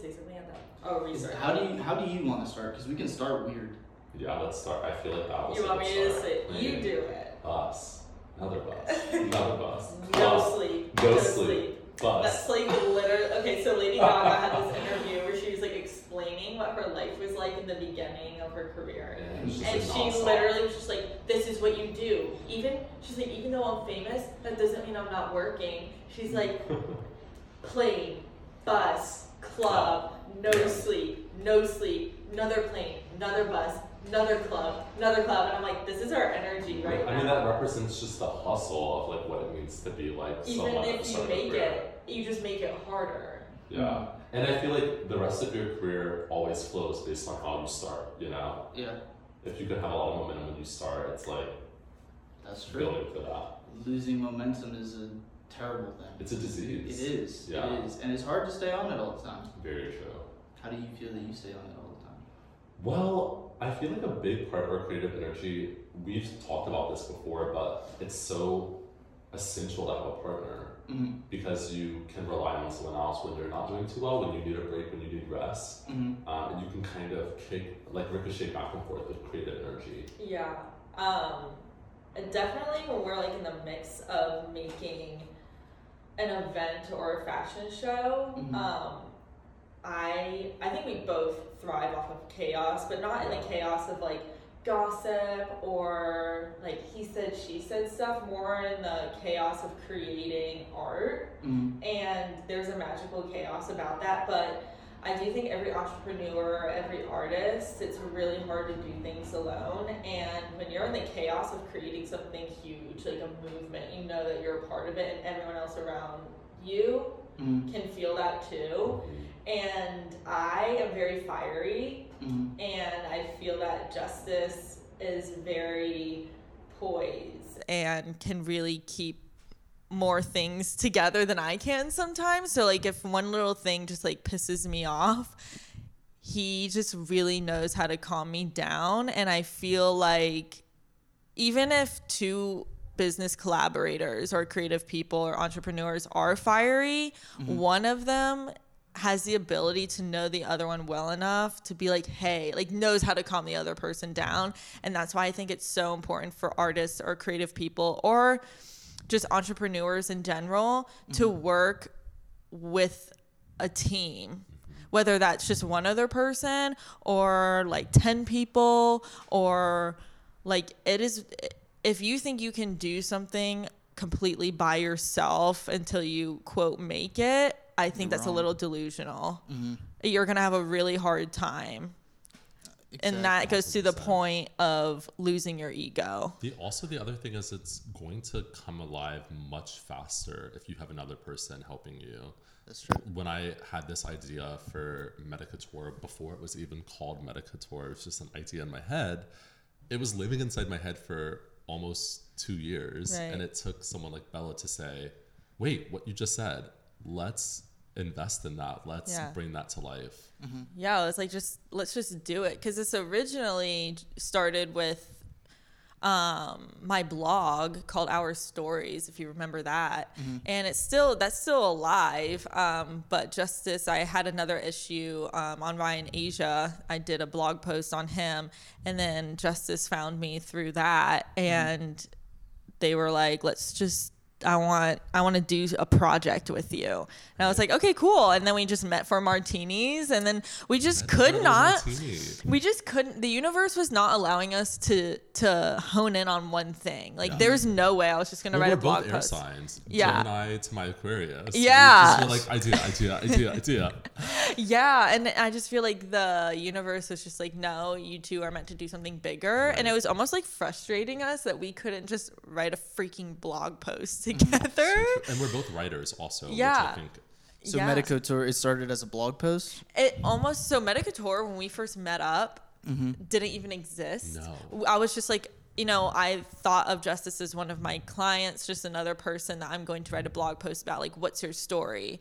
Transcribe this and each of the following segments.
say something at that? Oh, Is- restart. How do you how do you want to start? Because we can start weird. Yeah, let's start. I feel like that was You want good me to start. say? You do it. Us. Another bus. Another bus. No Bus. sleep. Go no sleep. Bus. That's like literally. Okay, so Lady Gaga had this interview where she was like explaining what her life was like in the beginning of her career. And, And like, she nonstop. literally was just like, "This is what you do." Even she's like, "Even though I'm famous, that doesn't mean I'm not working." She's like, "Plane, bus, club, no sleep, no sleep, another plane, another bus, another club, another club," and I'm like, "This is our energy right I now." mean, that represents just the hustle of like what it means to be like Even someone at the if you of make career. it, you just make it harder. Yeah. And I feel like the rest of your career always flows based on how you start, you know? Yeah, If you can have a lot of momentum when you start, it's like that's true. building for that. Losing momentum is a terrible thing. It's a disease. It is. Yeah. It is, and it's hard to stay on it all the time. Very true. How do you feel that you stay on it all the time? Well, I feel like a big part of our creative energy, we've talked about this before, but it's so essential to have a partner Mm-hmm. because you can rely on someone else when you're not doing too well, when you need a break, when you need rest. Mm-hmm. Um, and you can kind of kick, like ricochet back and forth with creative energy. Yeah. Um, definitely when we're like in the mix of making an event or a fashion show, Mhm. um, I I think we both thrive off of chaos, but not in the chaos of like gossip or like he said she said stuff, more in the chaos of creating art Mm-hmm. and there's a magical chaos about that but i do think every entrepreneur every artist it's really hard to do things alone and when you're in the chaos of creating something huge like a movement you know that you're a part of it and everyone else around you Mm-hmm. can feel that too and i am very fiery Mm-hmm. and I feel that justice is very poised and can really keep more things together than I can sometimes. So like if one little thing just like pisses me off, he just really knows how to calm me down and I feel like even if two business collaborators or creative people or entrepreneurs are fiery, mm-hmm. one of them has the ability to know the other one well enough to be like, hey, like knows how to calm the other person down. And that's why I think it's so important for artists or creative people or just entrepreneurs in general to work with a team whether that's just one other person or like 10 people or like it is if you think you can do something completely by yourself until you quote make it i think You're that's a little delusional. Mm-hmm. you're gonna have a really hard time and that goes to the point of losing your ego The also the other thing is it's going to come alive much faster if you have another person helping you. That's true. When I had this idea for Medicator before it was even called Medicator, it was just an idea in my head. It was living inside my head for almost two years, Right. and it took someone like Bella to say, "Wait, what you just said? Let's invest in that. Let's Yeah. bring that to life." yeah it's like just let's just do it because this originally started with um my blog called our stories if you remember that and it's still that's still alive um but justice i had another issue um, on ryan asia i did a blog post on him and then justice found me through that and they were like let's just I want I want to do a project with you. And I was like, okay, cool. And then we just met for martinis and then we just could not we just couldn't the universe was not allowing us to to hone in on one thing. Like Yeah. there's no way I was just going to Well, write a blog both air post. signs. Yeah. Gemini to my Aquarius. Yeah. Just like idea, idea, idea, idea. Yeah, and I just feel like the universe was just like, no, you two are meant to do something bigger, and it was almost like frustrating us that we couldn't just write a freaking blog post together. and we're both writers also. Yeah. Which I think So Yeah. Medicotour, it started as a blog post. It almost so Medicator when we first met up mm-hmm. didn't even exist. No. I was just like, you know, I thought of Justice as one of my clients, just another person that I'm going to write a blog post about. Like, what's your story?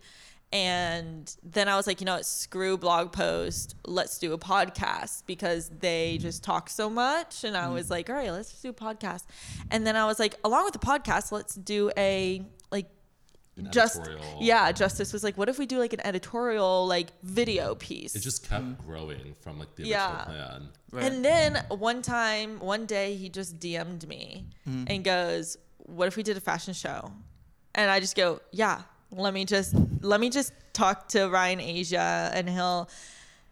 And then I was like, you know what, screw blog post. Let's do a podcast because they just talk so much. And I mm. was like, all right, let's just do a podcast. And then I was like, along with the podcast, let's do a like an just editorial. yeah, Justice was like, what if we do like an editorial like video piece? It just kept growing from like the original Yeah. plan. Right. And then one time, one day, he just DM'd me mm. and goes, "What if we did a fashion show?" And I just go, "Yeah, let me just let me just talk to Ryan Asia, and he'll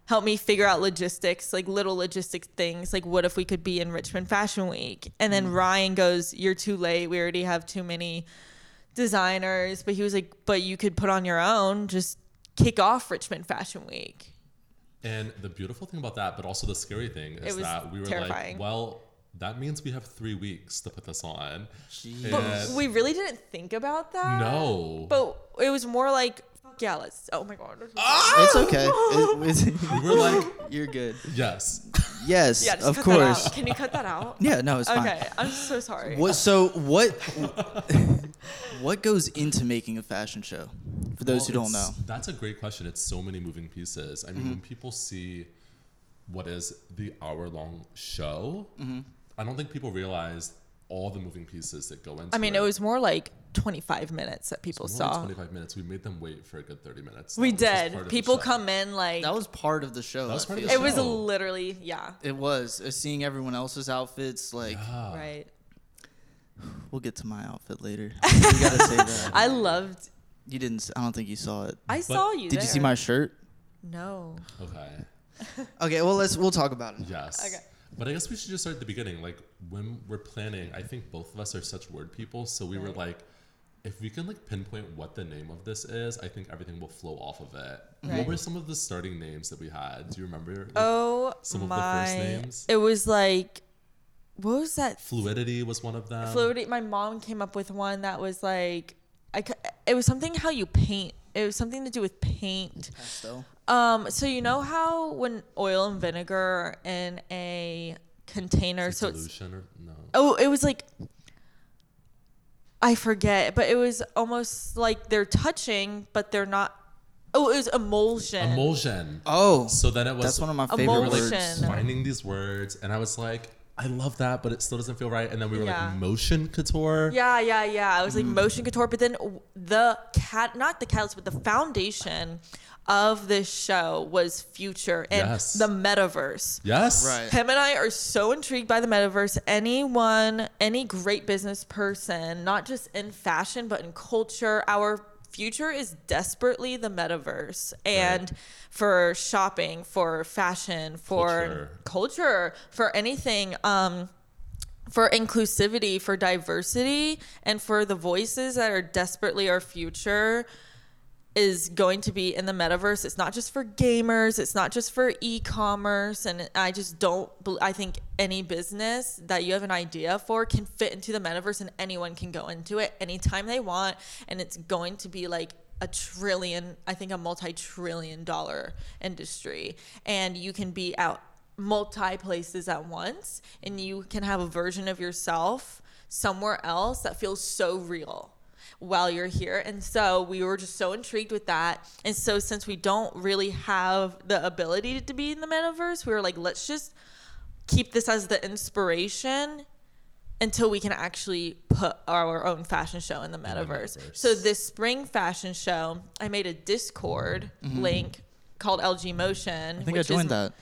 help me figure out logistics, like little logistics things, like what if we could be in Richmond Fashion Week?" And then mm. Ryan goes, "You're too late. We already have too many designers." But he was like, "But you could put on your own. Just kick off Richmond Fashion Week." And the beautiful thing about that, but also the scary thing, is that we were terrifying. like, well, that means we have three weeks to put this on. Jeez. But we really didn't think about that. no. But it was more like, fuck yeah, let's. Oh my god. It's okay. It- it's- we're like, you're good. yes. Yes, Yeah, just of cut course. That out. Can you cut that out? Yeah, no, it's fine. Okay, I'm so sorry. What? So what? what goes into making a fashion show? For those Well, who don't know. That's a great question. It's so many moving pieces. I mean, Mm-hmm. when people see what is the hour long show, Mm-hmm. I don't think people realize all the moving pieces that go into I mean, it was more like 25 minutes that people More than saw. 25 minutes. We made them wait for a good 30 minutes. We That was did. People come in like. That was part of the show. That was I part of the it was literally, yeah. It was uh, seeing everyone else's outfits. Like Yeah. Right. we'll get to my outfit later. you gotta say that. I loved. You didn't. I don't think you saw it. I saw you. Did you see my shirt? No. Okay. Okay. Well, let's. We'll talk about it. Yes. Okay. But I guess we should just start at the beginning. Like when we're planning, I think both of us are such word people, so we were like, if we can like pinpoint what the name of this is, I think everything will flow off of it. What were some of the starting names that we had? Do you remember? like, Oh some of the my! first names? It was like, what was that? Fluidity was one of them. Fluidity. My mom came up with one that was like, I. It was something how you paint. It was something to do with paint. Pastel. Um. So you know how when oil and vinegar are in a container, Like so it's or no? oh, it was like. I forget, but it was almost like they're touching, but they're not. Oh, it was emulsion. Emulsion. Oh, So then it was. that's one of my A favorite we were like words. Finding these words, and I was like, I love that, but it still doesn't feel right. And then we were Yeah. like, motion couture. Yeah, yeah, yeah. I was like mm. motion couture, but then the cat, not the catalyst, but the foundation of this show was future and Yes. the metaverse. Yes. Right. Him and I are so intrigued by the metaverse. Anyone, any great business person, not just in fashion, but in culture, our future is desperately the metaverse. And for shopping, for fashion, for Culture. culture, for anything. Um, for inclusivity, for diversity, and for the voices that are desperately our future is going to be in the metaverse. It's not just for gamers, it's not just for e-commerce. And I just don't I think any business that you have an idea for can fit into the metaverse and anyone can go into it anytime they want. And it's going to be like a trillion, I think a multi-trillion dollar industry. And you can be out multi places at once and you can have a version of yourself somewhere else that feels so real while you're here. And so we were just so intrigued with that. And so since we don't really have the ability to be in the metaverse, we were like, let's just keep this as the inspiration until we can actually put our own fashion show in the metaverse. metaverse. So this spring fashion show, I made a Discord link called LG Motion. Mm-hmm. I think I joined that.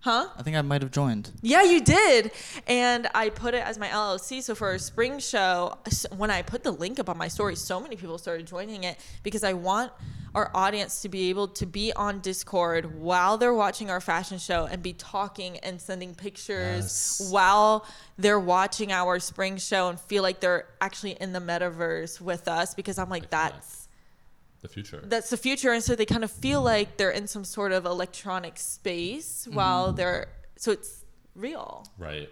Huh? I think I might have joined. Yeah, you did. And I put it as my LLC. So for our spring show, when I put the link up on my story, so many people started joining it because I want our audience to be able to be on Discord while they're watching our fashion show and be talking and sending pictures Yes. while they're watching our spring show and feel like they're actually in the metaverse with us because I'm like, Like that's The future. that's the future and so they kind of feel like they're in some sort of electronic space mm-hmm. while they're so it's real Right.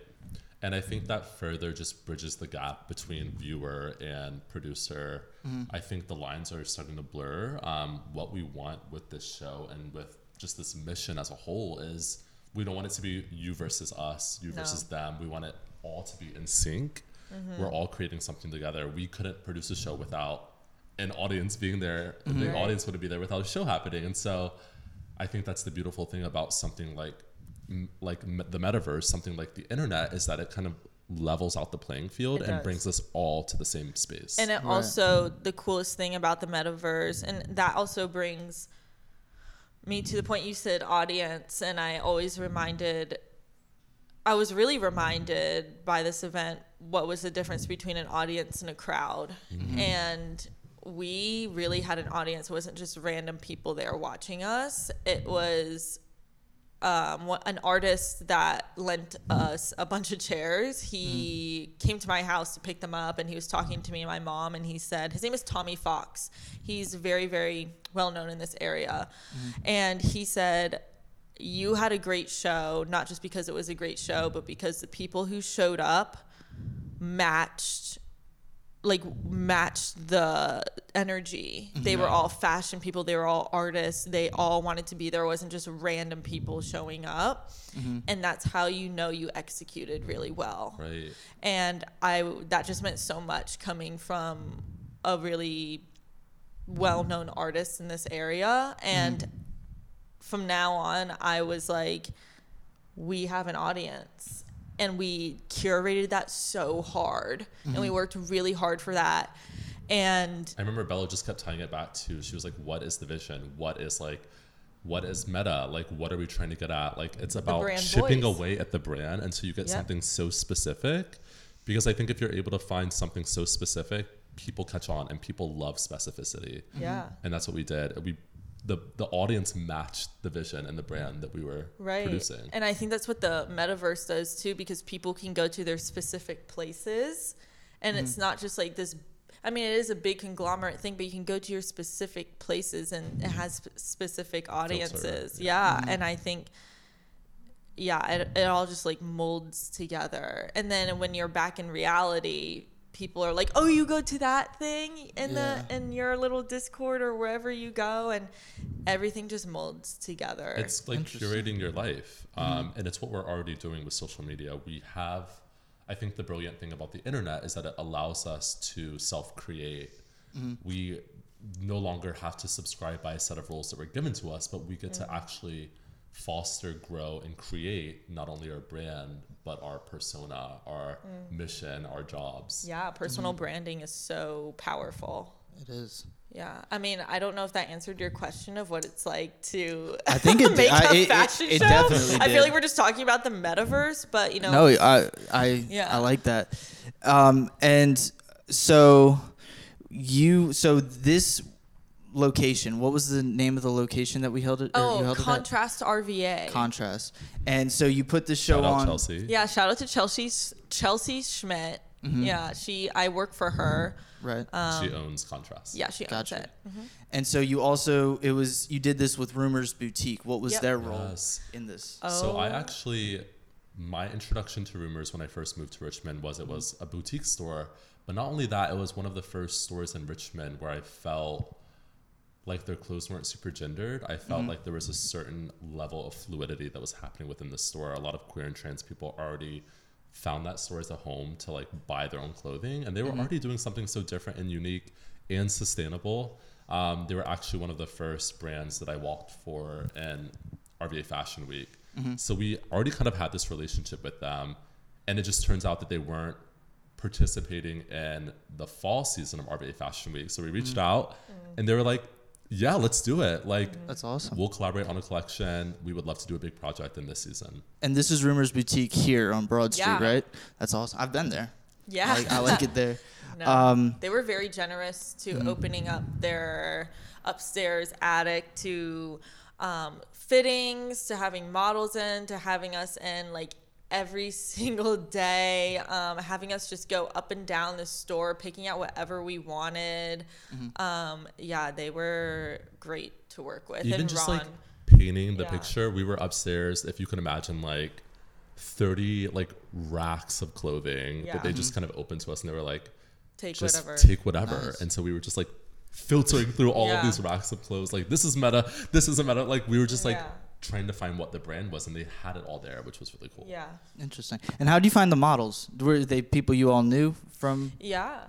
And I think that further just bridges the gap between viewer and producer. Mm-hmm. I think the lines are starting to blur. Um, what we want with this show and with just this mission as a whole is we don't want it to be you versus us, you No. versus them. We want it all to be in sync. Mm-hmm. We're all creating something together. We couldn't produce a show without an audience being there. The Right. audience wouldn't be there without a show happening. And so I think that's the beautiful thing about something like like the metaverse, something like the internet, is that it kind of levels out the playing field It and does. brings us all to the same space. And it Right. also the coolest thing about the metaverse, and that also brings me to the point you said audience, and I always reminded, I was really reminded by this event what was the difference between an audience and a crowd, mm-hmm. and we really had an audience. It wasn't just random people there watching us. It was um, an artist that lent us a bunch of chairs. He came to my house to pick them up, and he was talking to me and my mom. And he said his name is Tommy Fox. He's very, very well known in this area. And he said, "You had a great show, not just because it was a great show, but because the people who showed up matched." Like matched the energy. Mm-hmm. They were all fashion people, they were all artists, they all wanted to be there. It wasn't just random people showing up. Mm-hmm. And that's how you know you executed really well. right. And I that just meant so much coming from a really well-known artist in this area and mm-hmm. from now on I was like we have an audience and we curated that so hard and we mm-hmm. worked really hard for that and I remember Bella just kept tying it back to she was like, "What is the vision? What is like, what is meta? Like, what are we trying to get at? Like, it's about chipping voice. away at the brand until you get Yep. something so specific. Because I think if you're able to find something so specific, people catch on and people love specificity. yeah And that's what we did. We the the audience matched the vision and the brand that we were right. producing. and i think that's what the metaverse does too because people can go to their specific places. And it's mm-hmm. not just like this i mean it is a big conglomerate thing but you can go to your specific places and it has sp- specific audiences. yeah. Mm-hmm. And i think yeah it, it all just like molds together. And then when you're back in reality people are like oh you go to that thing in Yeah. the in your little discord or wherever you go and everything just molds together It's like curating your life. Mm-hmm. Um, and it's what we're already doing with social media. We have, I think the brilliant thing about the internet is that it allows us to self create. Mm-hmm. We no longer have to subscribe by a set of rules that were given to us, but we get to mm. actually foster, grow, and create not only our brand, but our persona, our mission, our jobs. Yeah, personal branding is so powerful. It is. Yeah, I mean, I don't know if that answered your question of what it's like to I think it did. make I- a it- it- fashion it show. definitely I feel did. like we're just talking about the metaverse, but you know, No, I I Yeah. I like that. Um, and so you so this location. What was the name of the location that we held it? oh, held it at? contrast RVA. Contrast. And so you put this show Shout out on. Chelsea. yeah, shout out to Chelsea Chelsea Schmidt. Mm-hmm. Yeah, she I work for her. Right. she owns Contrast. Um, Yeah, she owns Gotcha. it. And so you also it was you did this with Rumors Boutique. What was Yep. their role Yes. in this? So I Oh. actually, my introduction to Rumors when I first moved to Richmond was it was a boutique store, but not only that, it was one of the first stores in Richmond where I felt like their clothes weren't super gendered. I felt mm-hmm. like there was a certain level of fluidity that was happening within the store. A lot of queer and trans people already found that store as a home to like buy their own clothing, and they were mm-hmm. already doing something so different and unique and sustainable. Um, they were actually one of the first brands that I walked for in RVA Fashion Week. Mm-hmm. So we already kind of had this relationship with them, and it just turns out that they weren't participating in the fall season of RVA Fashion Week. So we reached mm. out, mm. and they were like, "Yeah, let's do it. Like, That's awesome. we'll collaborate on a collection. We would love to do a big project in this season." And this is Rumors Boutique here on Broad Street, Yeah. right? That's awesome. I've been there. Yeah, I like, I like it there. No, Um, they were very generous to Mm-hmm. opening up their upstairs attic to um, fittings, to having models in, to having us in like every single day, um, having us just go up and down the store, picking out whatever we wanted. Mm-hmm. Um, yeah, they were great to work with. Even and just Ron, like painting the Yeah. picture, we were upstairs. If you can imagine, like thirty like racks of clothing Yeah. that they just kind of opened to us, and they were like, take just whatever. take whatever. Nice. And so we were just like filtering through all Yeah. of these racks of clothes. Like this is meta. This isn't meta. Like we were just like Yeah. Trying to find what the brand was, and they had it all there, which was really cool. yeah. Interesting. And how do you find the models? Were they people you all knew from? Yeah.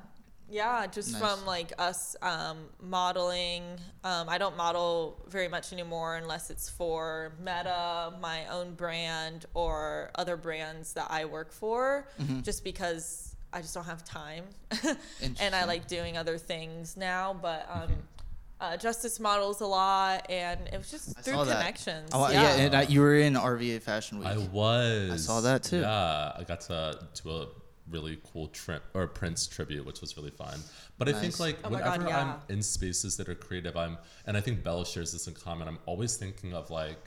Yeah, just Nice. from like us um, modeling. Um, I don't model very much anymore unless it's for Meta, my own brand, or other brands that I work for, Mm-hmm. just because I just don't have time. and I like doing other things now. But um, uh, Justice models a lot, and it was just I through connections. Oh, yeah. yeah, and I, you were in RVA Fashion Week. I was. I saw that too. Yeah, I got to do a really cool trip or Prince tribute, which was really fun. But I think like Oh whenever God, yeah. I'm in spaces that are creative, I'm and I think Bella shares this in common. I'm always thinking of like,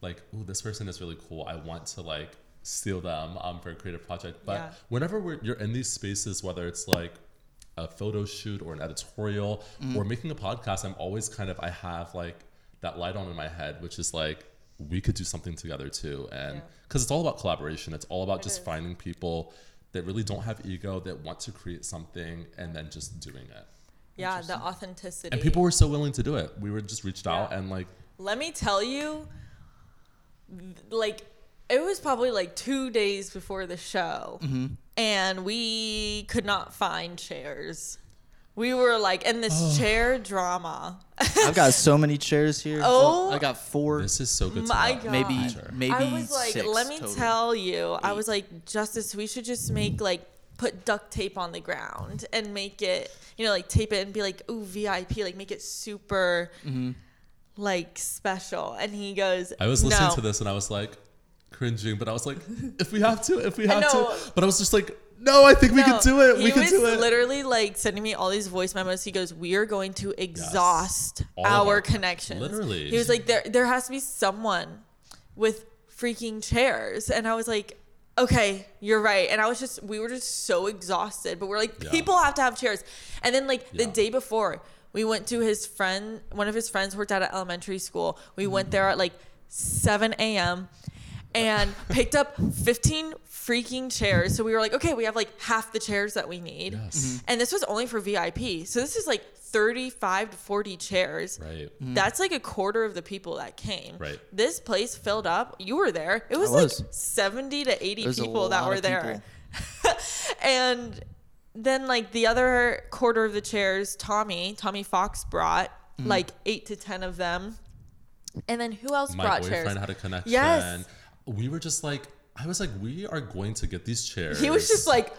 like, oh, this person is really cool. I want to like steal them um, for a creative project. But Yeah. whenever we're, you're in these spaces, whether it's like a photo shoot or an editorial Mm-hmm. or making a podcast, I'm always kind of I have like that light on in my head, which is like we could do something together too, and Yeah. because it's all about collaboration. It's all about It just is. finding people that really don't have ego that want to create something and then just doing it. yeah, the authenticity. And people were so willing to do it. We were just reached out and like let me tell you like it was probably like two days before the show and we could not find chairs we were like in this chair drama I've got so many chairs here. Oh, I got four, this is so good. to My know. God. maybe Sure. maybe i was like six let me total. tell you i was like justice we should just make like put duct tape on the ground and make it you know like tape it and be like ooh vip like make it super Mm-hmm. like special and he goes I was listening "No." to this and I was like cringing, but I was like, if we have to, if we have to. But I was just like, no, I think we can do it. We can do it. literally like sending me all these voice memos. He goes, "We are going to exhaust of our our- connections." literally. he was like, "There, there has to be someone with freaking chairs," and I was like. Okay, you're right. And I was just, we were just so exhausted, but we're like, Yeah. people have to have chairs. And then, like, the day before, we went to his friend, one of his friends worked out at an elementary school. We went mm-hmm. there at like 7 a.m. and picked up 15 freaking chairs. So we were like, okay, we have like half the chairs that we need. Yes. And this was only for VIP. So this is like 35 to 40 chairs. Right. That's like a quarter of the people that came. Right. This place filled up. You were there. It was, was. like 70 to 80 There's a people that lot were of there. and then like the other quarter of the chairs, Tommy, Tommy Fox brought Mm-hmm. like 8 to 10 of them. And then who else My brought boyfriend chairs? had a connection. Yes. We were just like, I was like, we are going to get these chairs. He was just like,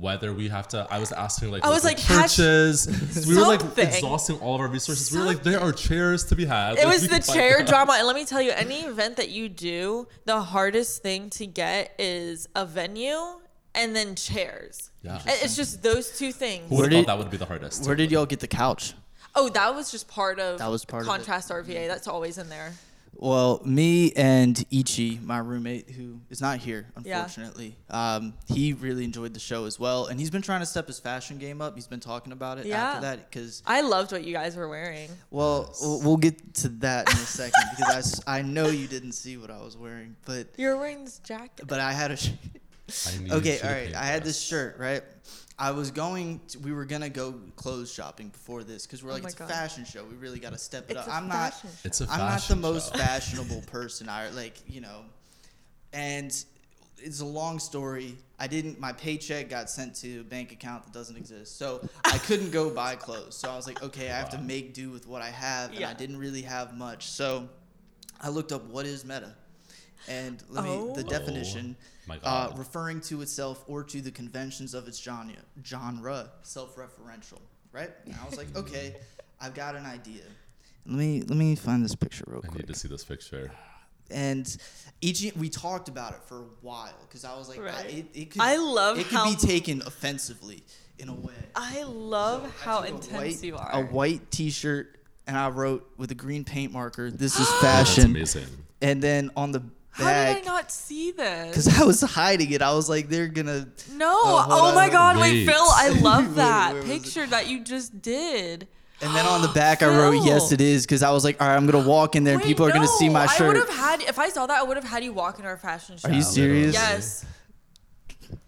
whether we have to. I was asking like, I was like, hash- churches. we were like exhausting all of our resources. We were like, there are chairs to be had. it Like, was the chair drama. And let me tell you, any event that you do, the hardest thing to get is a venue and then chairs. Yeah. It's just those two things. Who would have Where thought did- that would be the hardest? Where did y'all get the couch? Oh, that was just part of That was part of it. contrast RVA. That's always in there. Well, me and Ichi, my roommate, who is not here, Yeah. unfortunately, um, he really enjoyed the show as well, and he's been trying to step his fashion game up. He's been talking about it Yeah. after that because, I loved what you guys were wearing. well, we'll we'll get to that in a second because I, I know you didn't see what I was wearing, but You were wearing this jacket. but I had a. Sh- okay, all right. I had this shirt, right? I was going. To, we were gonna go clothes shopping before this because we're Oh like my it's a fashion show. We really got to step it It's up. a I'm not. fashion show. It's a I'm not the fashion most fashionable person. I like, you know, and it's a long story. I didn't. My paycheck got sent to a bank account that doesn't exist, so I couldn't go buy clothes. So I was like, okay, I have to make do with what I have, and Yeah. I didn't really have much. So I looked up what is meta, and let me the Oh. definition. my Uh, referring to itself or to the conventions of its genre, genre self-referential, right? And I was like, okay, I've got an idea. Let me let me find this picture real I quick need to see this picture. and each we talked about it for a while because I was like, I, Right. it, it could, I love it could how- be taken offensively in a way. I love So how took a intense white- you are. A white T-shirt, and I wrote with a green paint marker, "This is That's fashion." amazing. and then on the How did I not see this? because? I was hiding it, I was like, "They're gonna." No. Oh, Oh, my hold God. Wait, Wait. Phil, I love that where was picture that you just did. And then on the back, I wrote, "Yes, it is," because I was like, "All right, I'm gonna walk in there, and Wait, people are gonna see no, my I would have had, if I saw that, I would have had you walk in our fashion show. Are you serious? Yes.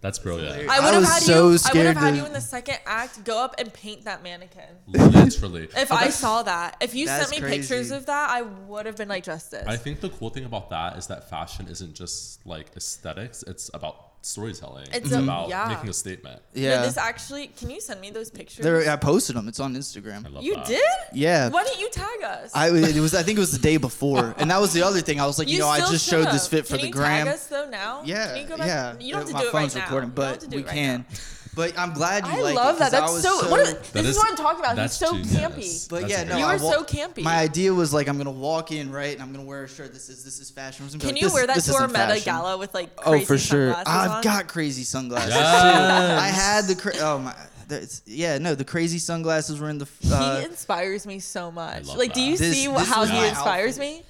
That's brilliant. hilarious. I I would have was had so you. I would scared have had to- you in the second act go up and paint that mannequin. Literally. If I saw that, if you That's sent me pictures crazy. of that, I would have been like Justice. I think the cool thing about that is that fashion isn't just like aesthetics; it's about storytelling. It's It's, a- about yeah. making a statement. Yeah. No, this actually. Can you send me those pictures? There, I posted them. It's on I Instagram. love you that. did? Yeah. Why didn't you tag us? I it was I think it was the day before, and that was the other thing. I was like, you, know, I still just showed this should've. fit for Can the you gram. Tag us though now. Yeah, Can you go back? yeah. You don't have to My do it phone's right recording, now. You don't have but to do we it right can. now. But I'm glad you I like love it, that. 'cause I That's was so. what? Are, this That is, is- what I'm talking about. He's that's so genius. campy. But That's yeah, no, great You I were wa- so campy. My idea was like I'm gonna walk in right, and I'm gonna wear a shirt that says "This is fashion." I'm gonna be Can like, you this- wear that this to our isn't meta fashion. gala with like Oh, for sure. sunglasses I've on? got crazy sunglasses too. Yes. I had the cra- oh my. that's- Yeah, no, the crazy sunglasses were in the. He Uh, inspires me so much. love Like, do that. you This- see this how was he my inspires outfit. me?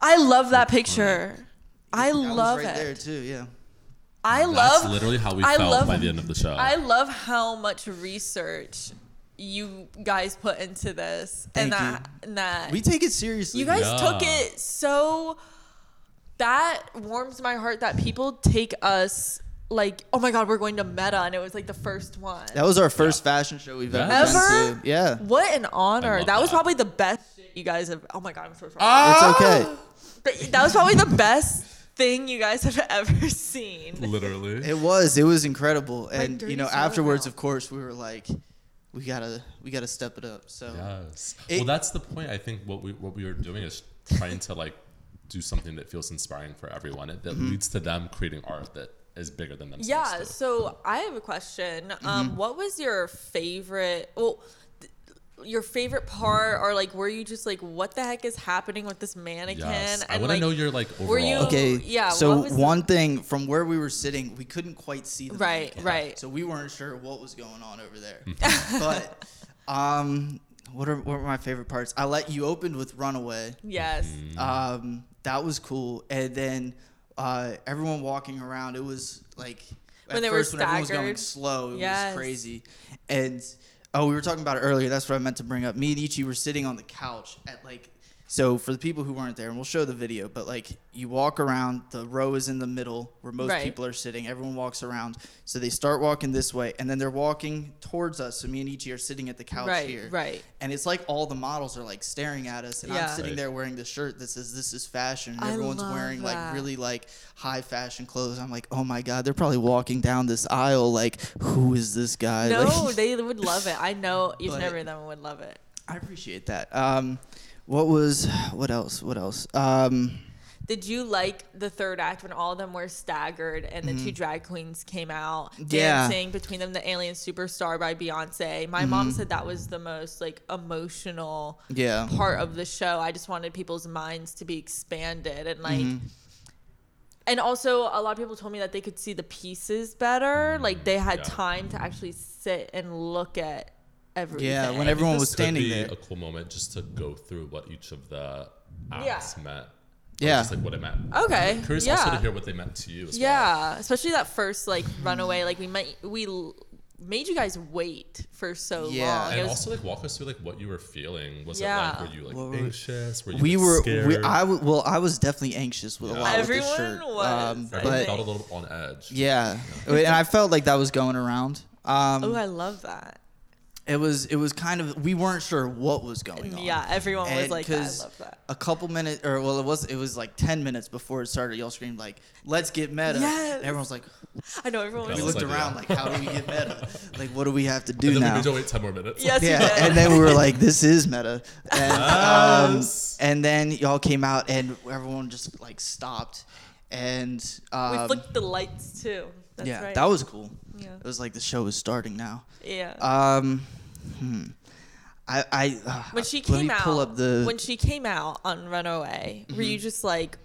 I love that picture. I I was love right it. there too. Yeah. I That's love. literally how we I felt love- by the end of the show. I love how much research you guys put into this, and Thank that, and that We take it seriously. you guys Yeah. took it so. That warms my heart that people take us like, oh my god, we're going to Meta, and it was like the first one. That was our first fashion show we've ever been Ever? to. Yeah. What an honor! I love That was probably the best shit you guys have. Oh my god, I'm so sorry. It's okay. But that was probably the best thing you guys have ever seen. literally. It was. It was incredible. And dirty you know, afterwards, now. of course, we were like, we gotta, we gotta step it up. So Yes. It- well, that's the point. I think what we what we were doing is trying to like do something that feels inspiring for everyone. That Mm-hmm. leads to them creating art that is bigger than themselves. Yeah. too. So I have a question. Um, Mm-hmm. what was your favorite? Well. Th- Your favorite part, or like, were you just like, what the heck is happening with this mannequin? Yes. I And, want to like, know your like overall. were you- okay. yeah, So what was the- one thing from where we were sitting, we couldn't quite see the Right, mannequin. right. So we weren't sure what was going on over there. But um, what are what were my favorite parts? I let you opened with Runaway. Yes. Mm-hmm. Um, that was cool. And then uh, everyone walking around, it was like When at they were first when everyone was going slow, it Yes. was crazy. And oh, we were talking about it earlier. That's what I meant to bring up. Me and Ichi were sitting on the couch at like. So for the people who weren't there, and we'll show the video, but like you walk around, the row is in the middle where most Right. people are sitting. Everyone walks around. So they start walking this way, and then they're walking towards us. So me and Ichi are sitting at the couch Right, here, right. And it's like all the models are like staring at us, and Yeah. I'm sitting Right. there wearing the shirt that says "This is fashion," and I everyone's love wearing like really like high fashion clothes. I'm like, oh my god, they're probably walking down this aisle like, who is this guy? No, Like, they would love it. I know each and But- every of them would love it. I appreciate that. Um, what was what else? What else? Um, Did you like the third act when all of them were staggered and the two drag queens came out Mm-hmm. Yeah. dancing between them the Alien Superstar by Beyonce? My mom said that was the most like emotional Mm-hmm. yeah, part of the show. I just wanted people's minds to be expanded and like Mm-hmm. and also a lot of people told me that they could see the pieces better. Like they had Yeah. time to actually sit and look at everything. Yeah, when everyone this was could standing be there. A cool moment just to go through what each of the Yeah. acts meant. Yeah. Just like what it meant. Okay, I'm curious also to hear what they meant to you as well. Yeah, especially that first like runaway. Like we might we made you guys wait for so Yeah. long. It And was- also like walk us through like what you were feeling. Was Yeah. it like were you like What were- anxious? Were you we like, were. scared? We, I w- well, I was definitely anxious with a lot Everyone with the shirt. was, Um, I Everyone but felt a little on edge. yeah, and I felt like that was going around. Um, oh, I love that. It was it was kind of we weren't sure what was going on. Yeah, everyone was like, that. I 'cause love that. A couple minutes, or well, it was it was like ten minutes before it started. Y'all screamed like, "Let's get meta!" Yes. And everyone's like, I know everyone That we was. was looked like, around yeah. like, "How do we get meta? like, what do we have to do And then now?" we made you wait ten more minutes. Yes, yeah, and then we were like, "This is meta," and um, and then y'all came out, and everyone just like stopped, and we um, flicked the lights too. That's yeah, right. that was cool. Yeah. It was like the show is starting now. yeah. Um, hmm. I I uh, when she came me out, pull up the when she came out on Runaway, were Mm-hmm. you just like,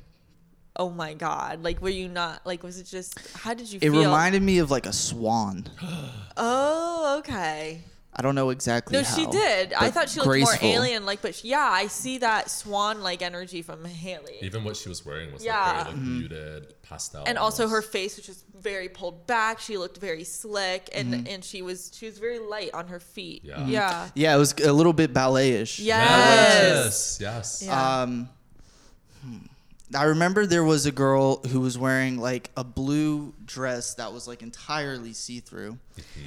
oh my god? Like, were you not like? Was it just? How did you it feel? reminded me of like a swan. Oh, okay. I don't know exactly. No, she did. I thought she looked graceful. more alien like, but she, yeah, I see that swan like energy from Haley. Even what she was wearing was Yeah. like very like Mm-hmm. muted pastel. and also her almost. face was just very pulled back. She looked very slick, and Mm-hmm. and she was she was very light on her feet. Yeah. yeah, Yeah, it was a little bit ballet-ish. Yes. Yes. Yes. Yeah. Um, hmm. I remember there was a girl who was wearing like a blue dress that was like entirely see-through,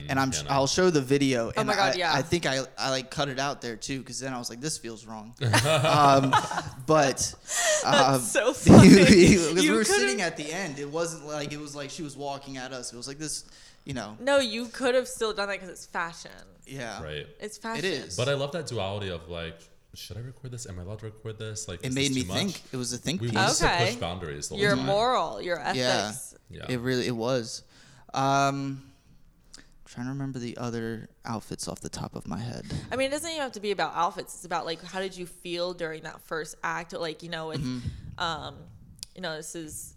and I'm Hannah. I'll show the video. and Oh my God, I, yeah. I think I I like cut it out there too because then I was like this feels wrong. um, but Um, so funny. because we You were could've- sitting at the end. It wasn't like it was like she was walking at us. It was like this, you know. No, you could have still done that because it's fashion. Yeah. Right. It's fashion. It is. But I love that duality of like, should I record this? Am I allowed to record this? Like, it made me too much? think. It was a think We piece. wanted to Okay. push boundaries. The whole Your time. moral, your ethics. Yeah. Yeah. It really it was. Um, trying to remember the other outfits off the top of my head. I mean, it doesn't even have to be about outfits. It's about like how did you feel during that first act? Like you know, with, um, you know, this is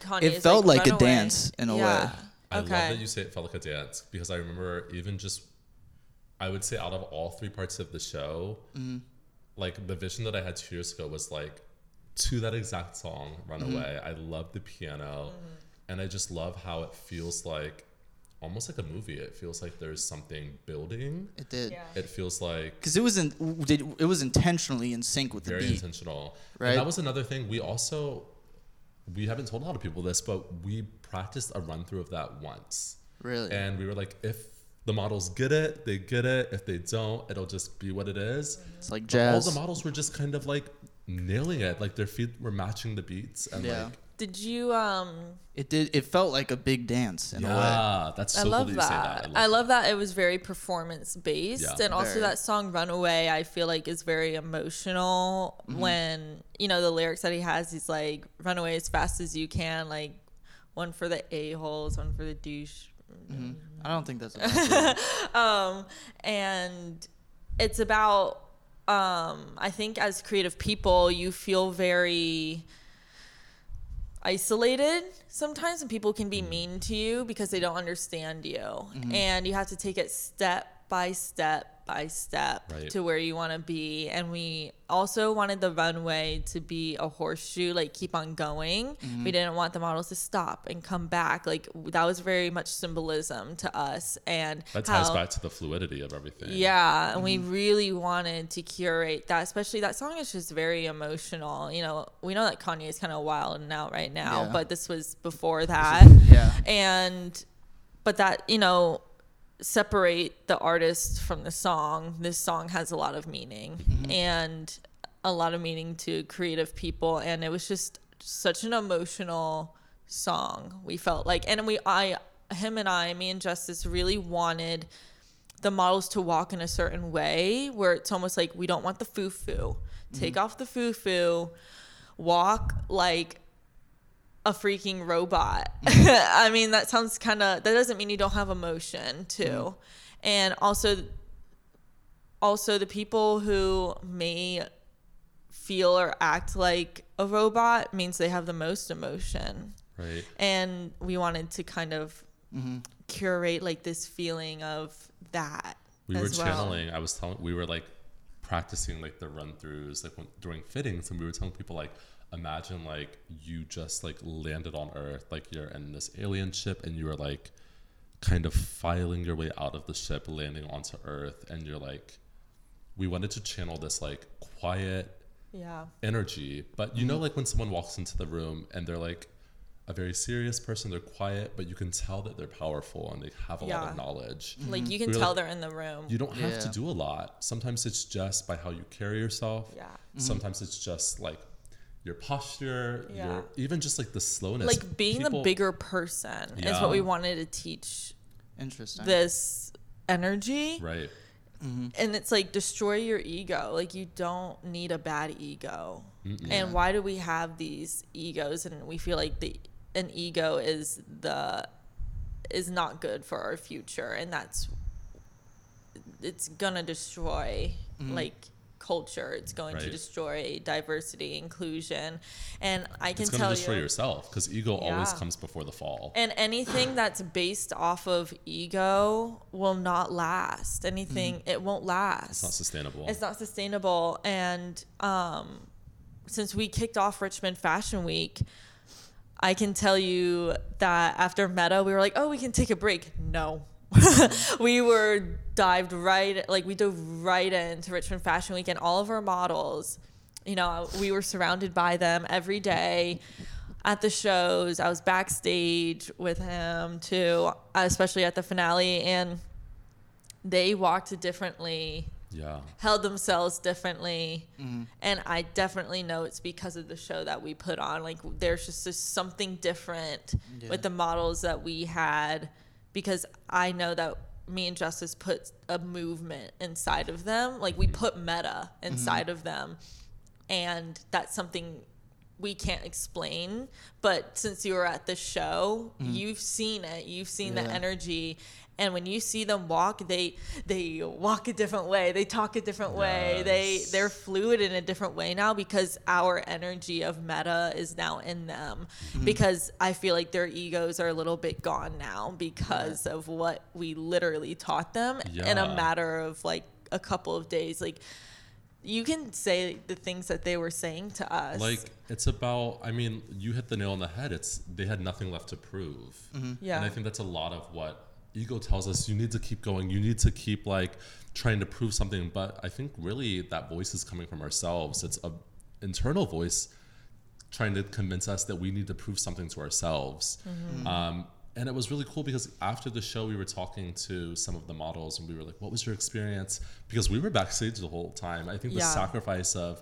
Kanye. It felt like a dance in a way. I love okay. that you say it felt like a dance because I remember even just, I would say out of all three parts of the show, Mm-hmm. Like the vision that I had two years ago was like to that exact song, Runaway. Mm-hmm. I love the piano and I just love how it feels like almost like a movie. It feels like there's something building. It did. Yeah. It feels like Because it was in, it was intentionally in sync with the very beat. intentional. Right. And that was another thing. We also we haven't told a lot of people this, but we practiced a run through of that once. Really. And we were like, if the models get it, they get it. If they don't, it'll just be what it is. it's like jazz. All the models were just kind of like nailing it. Like their feet were matching the beats. And Yeah. like, Did you um? It did. It felt like a big dance in a way. yeah, that's so I cool love that that. say that. I love that it was very performance based, Yeah. and also that song "Runaway" I feel like is very emotional. Mm-hmm. When you know the lyrics that he has, he's like "Run away as fast as you can," like one for the a holes, one for the douche. I don't think that's. A um, and it's about um, I think as creative people, you feel very isolated sometimes and people can be mean to you because they don't understand you. And you have to take it step by step by step Right. to where you want to be and we also wanted the runway to be a horseshoe like keep on going mm-hmm. we didn't want the models to stop and come back like that was very much symbolism to us and that ties how- back to the fluidity of everything. yeah, and we mm-hmm. really wanted to curate that, especially that song is just very emotional. You know, we know that Kanye is kind of wild and out right now, Yeah. but this was before that. Yeah. And, but that, you know, separate the artist from the song. This song has a lot of meaning mm-hmm. and a lot of meaning to creative people. And it was just such an emotional song. We felt like, and we, I, him and I, me and Justice really wanted the models to walk in a certain way where it's almost like we don't want the foo foo. Take mm-hmm. off the foo foo, walk like a freaking robot. Mm. I mean, that sounds kind of, that doesn't mean you don't have emotion too. Mm. And also, also the people who may feel or act like a robot means they have the most emotion Right. and we wanted to kind of mm-hmm. curate like this feeling of that we were as well. channeling i was telling we were like practicing like the run throughs like when, during fittings and we were telling people like imagine like you just like landed on earth like you're in this alien ship and you were like kind of filing your way out of the ship landing onto earth and you're like we wanted to channel this like quiet yeah. energy. But you know mm-hmm. like when someone walks into the room and they're like a very serious person they're quiet but you can tell that they're powerful and they have a lot of knowledge. Mm-hmm. Like you can We were tell like- they're in the room. You don't have to do a lot. Sometimes it's just by how you carry yourself. yeah. Sometimes it's just like your posture, Yeah. your even just like the slowness. like being the bigger person is what we wanted to teach Interesting. this energy Right. Mm-hmm. and it's like destroy your ego like you don't need a bad ego Mm-mm. and why do we have these egos and we feel like the an ego is the is not good for our future and that's it's gonna destroy mm-hmm. like culture it's going to destroy diversity inclusion and i can It's tell gonna destroy you yourself because ego always comes before the fall. and anything that's based off of ego will not last anything it won't last it's not sustainable. it's not sustainable. And um, since we kicked off Richmond Fashion Week, I can tell you that after Meta, we were like, oh, we can take a break. No. we were dived right, like we dove right into Richmond Fashion Week, and all of our models, you know, we were surrounded by them every day at the shows. I was backstage with him too, especially at the finale, and they walked differently Yeah. held themselves differently. Mm-hmm. And I definitely know it's because of the show that we put on. Like there's just this something different Yeah. with the models that we had because I know that me and Justice put a movement inside of them. Like we put meta mm-hmm. inside of them. And that's something we can't explain. But since you were at the show, mm. you've seen it. You've seen the energy. And when you see them walk, they they walk a different way. They talk a different way. They Yes. they're fluid in a different way now because our energy of meta is now in them. Mm-hmm. Because I feel like their egos are a little bit gone now because of what we literally taught them in a matter of like a couple of days. Like you can say the things that they were saying to us. Like it's about. I mean, you hit the nail on the head. It's they had nothing left to prove. Mm-hmm. Yeah. And I think that's a lot of what ego tells us. You need to keep going. You need to keep like trying to prove something. But I think really that voice is coming from ourselves. It's a internal voice trying to convince us that we need to prove something to ourselves. Um, and it was really cool because after the show, we were talking to some of the models and we were like, What was your experience? Because we were backstage the whole time. I think the Yeah. sacrifice of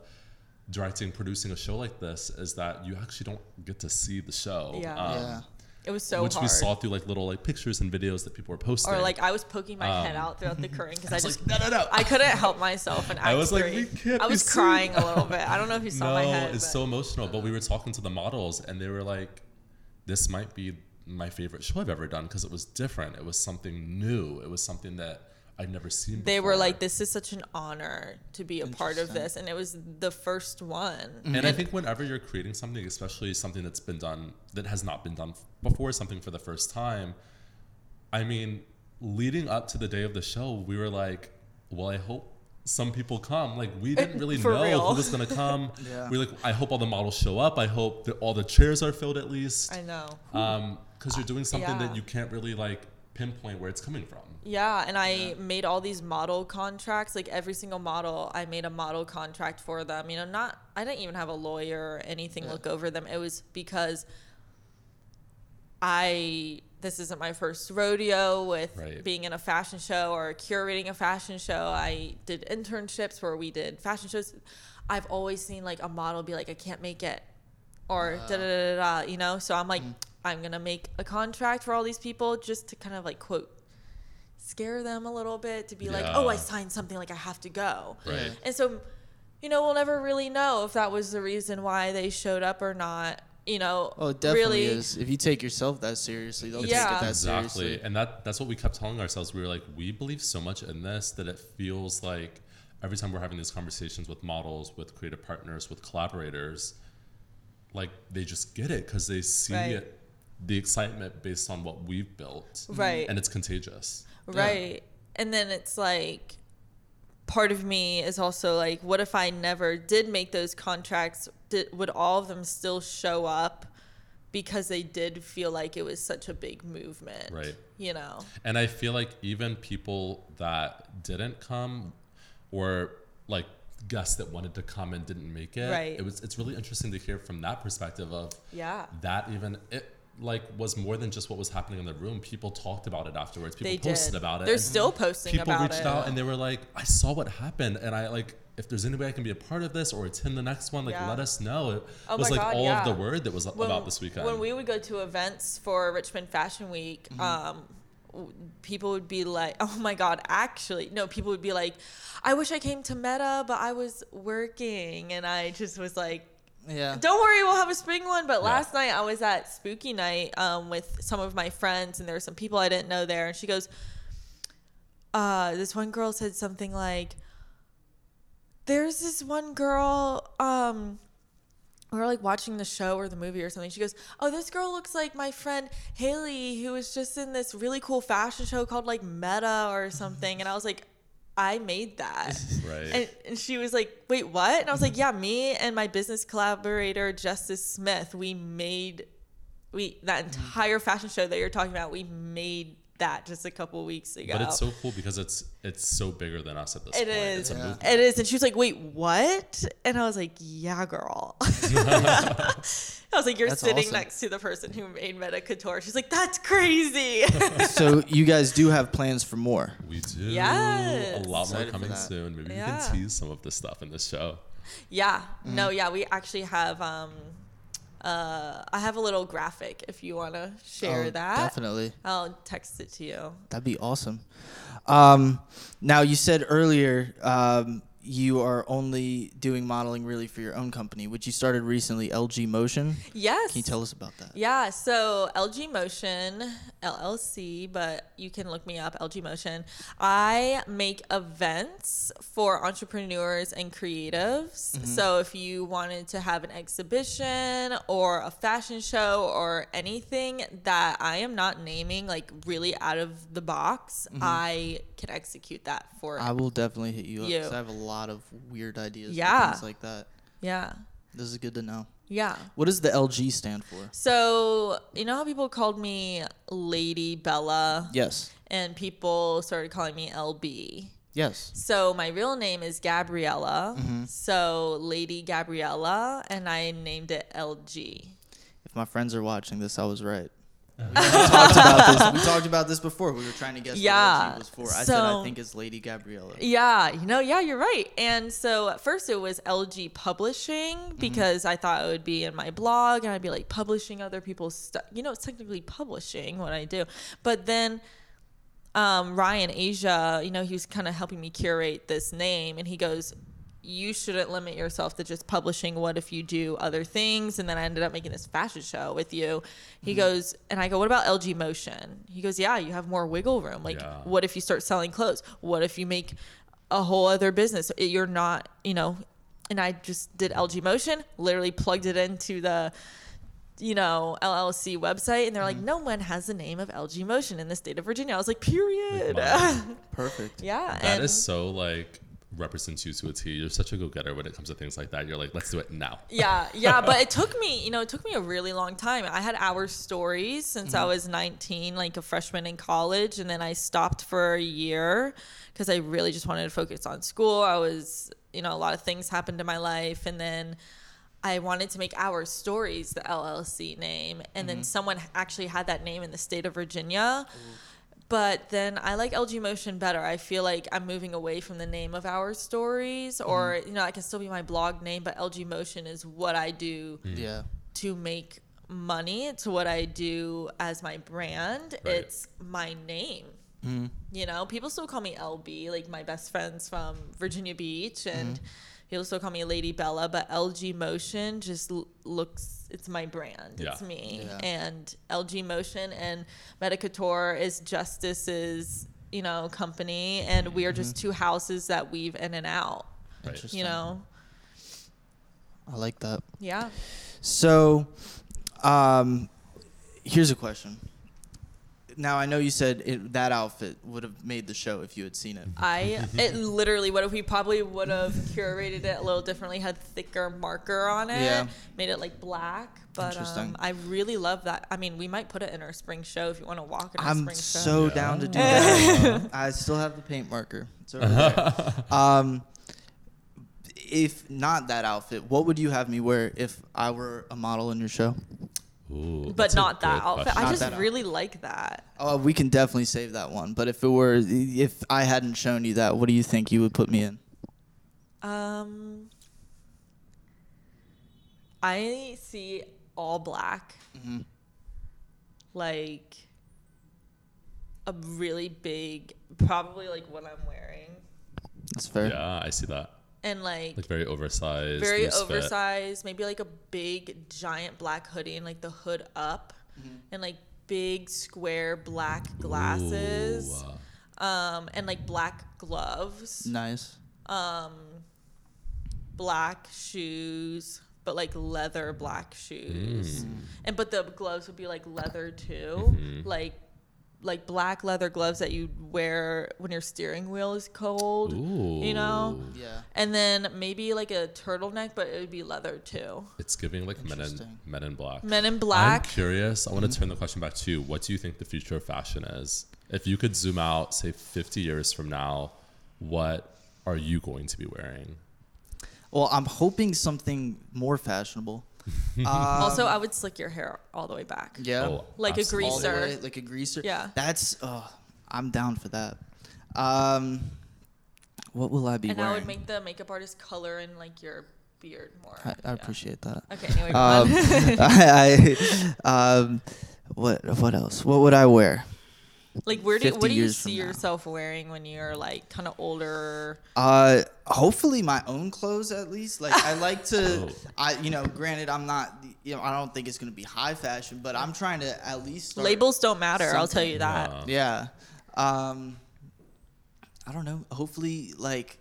directing, producing a show like this is that you actually don't get to see the show. Yeah. Um, yeah. It was so which hard. we saw through like little like pictures and videos that people were posting. or like I was poking my head Um, out throughout the curtain because I, was just like, no, no, no. I couldn't help myself and I was like, "We can't I was seen." crying a little bit. I don't know if you saw no, my head. it's but- so emotional. But we were talking to the models, and they were like, "This might be my favorite show I've ever done because it was different. It was something new. It was something that I'd never seen." they were like, "This is such an honor to be a part of this," and it was the first one. And I think whenever you're creating something, especially something that's been done that has not been done before, something for the first time, I mean, leading up to the day of the show, we were like, well, I hope some people come. Like, we didn't really know real. who was going to come. Yeah. We are like, I hope all the models show up. I hope that all the chairs are filled at least. I know. Um, because you're doing something Yeah. that you can't really like pinpoint where it's coming from. Yeah, and I made all these model contracts. Like every single model, I made a model contract for them. You know, not I didn't even have a lawyer or anything look over them. It was because I this isn't my first rodeo with Right. being in a fashion show or curating a fashion show. I did internships where we did fashion shows. I've always seen like a model be like, I can't make it, or da da da da. You know, so I'm like, mm. I'm gonna make a contract for all these people just to kind of like quote scare them a little bit to be like, oh, I signed something, like I have to go. Right. And so, you know, we'll never really know if that was the reason why they showed up or not. You know, Oh, it definitely really, is. If you take yourself that seriously, they'll Yeah. take it that exactly seriously. and that that's what we kept telling ourselves we were like we believe so much in this that it feels like every time we're having these conversations with models with creative partners with collaborators like they just get it because they see Right. it the excitement based on what we've built Right. and it's contagious Right. And then it's like part of me is also like what if I never did make those contracts did, would all of them still show up because they did feel like it was such a big movement. Right. You know. And I feel like even people that didn't come or like guests that wanted to come and didn't make it, Right. it was it's really interesting to hear from that perspective of Yeah. that even it like was more than just what was happening in the room. People talked about it afterwards. People They posted did. about it. They're still posting people reached it. out and they were like, I saw what happened and I like if there's any way I can be a part of this or attend the next one, like Yeah. let us know. It Oh was like God, all yeah. of the word that was When- about this weekend. When we would go to events for Richmond Fashion Week, Mm-hmm. um, people would be like, "Oh my God!" Actually, no, people would be like, "I wish I came to Meta, but I was working," and I just was like, Yeah. Don't worry, we'll have a spring one. But Yeah. last night I was at Spooky Night um, with some of my friends, and there were some people I didn't know there. And she goes, uh, "This one girl said something like, there's this one girl." Um, we were like watching the show or the movie or something. She goes, "Oh, this girl looks like my friend Haley, who was just in this really cool fashion show called like Meta or something." And I was like, "I made that." right. And, and she was like, wait, what? And I was like, yeah, me and my business collaborator, Justice Smith, we made we that mm. entire fashion show that you're talking about, we made that just a couple weeks ago. but it's so cool because it's it's so bigger than us at this It point. is. Yeah. It is. And she was like, wait, what? And I was like, yeah, girl. I was like, "You're That's sitting awesome. next to the person who made Meta Couture." She's like, "That's crazy." so you guys do have plans for more. We do. Yes. A lot more Excited for coming soon. Maybe Yeah. we can tease some of the stuff in this show. yeah, no, Mm-hmm. yeah, we actually have. um uh, I have a little graphic if you want to share Oh, that. Definitely. I'll text it to you. That'd be awesome. Um, now you said earlier um, you are only doing modeling really for your own company, which you started recently, LG Motion. Yes. Can you tell us about that? Yeah, so LG Motion LLC, but you can look me up, LG Motion. I make events for entrepreneurs and creatives. Mm-hmm. So if you wanted to have an exhibition or a fashion show or anything that I am not naming, like really out of the box, I can execute that for Mm-hmm. I will definitely hit you up You. because I have a lot of weird ideas. Yeah. Things like that. yeah. This is good to know. Yeah. What does the LG stand for? So, you know how people called me Lady Bella? Yes. And people started calling me LB. Yes. So my real name is Gabriella. Mm-hmm. So Lady Gabriella, and I named it LG. If my friends are watching this, I was right. We talked about this. We talked about this before. We were trying to guess Yeah. what LG was for. I said I think it's Lady Gabriella. Yeah, you know, yeah, you're right. And so at first it was LG Publishing Mm-hmm. because I thought it would be in my blog and I'd be like publishing other people's stuff. You know, it's technically publishing what I do. But then um, Ryan Asia, you know, he was kind of helping me curate this name and he goes, you shouldn't limit yourself to just publishing. What if you do other things? And then I ended up making this fashion show with you. He mm-hmm. goes, and I go, what about LG Motion? He goes, yeah, you have more wiggle room. Like, Yeah. what if you start selling clothes? What if you make a whole other business? You're not, you know. And I just did LG Motion, literally plugged it into the, you know, LLC website, and they're like, mm-hmm. no one has the name of LG Motion in the state of Virginia. I was like, period. mine. Perfect. yeah. That and is so like represents you to a T. You're such a go getter when it comes to things like that. You're like, let's do it now. yeah, yeah, but it took me, you know, it took me a really long time. I had our stories since I mm-hmm. was 19, like a freshman in college, and then I stopped for a year because I really just wanted to focus on school. I was, you know, a lot of things happened in my life, and then I wanted to make our stories the LLC name, and then mm-hmm. someone actually had that name in the state of Virginia. But then I like LG Motion better. I feel like I'm moving away from the name of our stories, or mm-hmm. you know, I can still be my blog name, but LG Motion is what I do mm. Yeah. to make money. It's what I do as my brand. Right. It's my name. Mm. You know, people still call me LB, like my best friends from Virginia Beach, and mm-hmm. people still call me Lady Bella. But LG Motion just l- looks, it's my brand. It's me. Yeah. And LG Motion and Meta Couture is Justice's, you know, company, and we are just two houses that weave in and out. Right. Interesting. You know, I like that. yeah. So, um, here's a question. Now I know you said it, that outfit would have made the show if you had seen it. I it literally would have we probably would have curated it a little differently, had thicker marker on it, Yeah. made it like black. But um, I really love that. I mean, we might put it in our spring show if you want to walk in our I'm spring show. so Yeah. down to do that. I still have the paint marker. It's over there. Um, if not that outfit, what would you have me wear if I were a model in your show? Ooh, but not that outfit. question. I Not just that really like that. Oh, we can definitely save that one. But if it were, if I hadn't shown you that, what do you think you would put me in? Um, I see all black, Mm-hmm. like a really big, probably like what I'm wearing, That's fair. Yeah, I see that. And like Like very oversized. very loose fit. oversized, maybe like a big giant black hoodie and like the hood up, Mm-hmm. and like big square black glasses, Ooh, um, and like black gloves, Nice. um, black shoes, but like leather black shoes, Mm. and but the gloves would be like leather too, Mm-hmm. like. Like black leather gloves that you wear when your steering wheel is cold, you know. Yeah. And then maybe like a turtleneck, but it would be leather too. It's giving like men in men in black. Men in black. I'm Black. curious. I want to mm-hmm. turn the question back to you. What do you think the future of fashion is? If you could zoom out, say 50 years from now, what are you going to be wearing? Well, I'm hoping something more fashionable. Um, also, I would slick your hair all the way back. yeah, Oh, Like a absolutely. all the greaser. way, like a greaser. Yeah. that's. Oh, I'm down for that. Um, what will I be And wearing? I would make the makeup artist color in like your beard more. I, I Yeah. appreciate that. Okay, anyway, Um, um, I, I, um, what what else? What would I wear? Like where do 50 what do you see yourself wearing when you're like kind of older? Uh, hopefully my own clothes at least. Like I like to, Oh. I you know, granted I'm not, you know, I don't think it's gonna be high fashion, but I'm trying to at least Labels don't matter. I'll tell you that. Yeah. Yeah. Um, I don't know. Hopefully, like,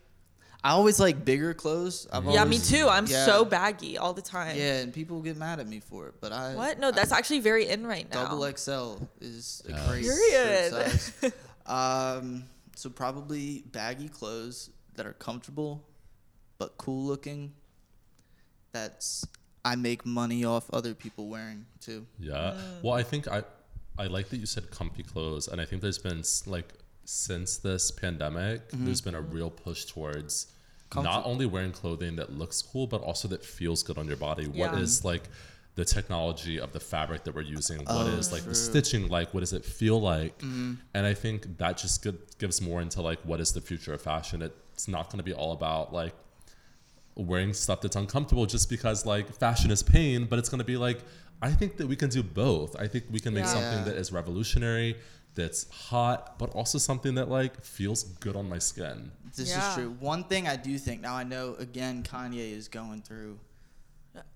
I always like bigger clothes. I've Yeah, me too. I'm yeah. so baggy all the time. Yeah, and people get mad at me for it, but I What? No, that's I, actually very in right now. double XL is a Yeah. great Period. shirt size. um, so probably baggy clothes that are comfortable but cool looking. That's I make money off other people wearing too. Yeah. Mm. Well, I think I I like that you said comfy clothes, and I think there's been like since this pandemic, mm-hmm. there's been a real push towards not only wearing clothing that looks cool, but also that feels good on your body. What Yeah. is like the technology of the fabric that we're using? What oh, is Oh, like the stitching like? What does it feel like? Mm-hmm. And I think that just gi- gives more into like what is the future of fashion. It's not going to be all about like wearing stuff that's uncomfortable just because like fashion is pain, but it's going to be like I think that we can do both. I think we can make Yeah. something that is revolutionary, that's hot, but also something that like feels good on my skin. This Yeah. is true. One thing I do think now I know again Kanye is going through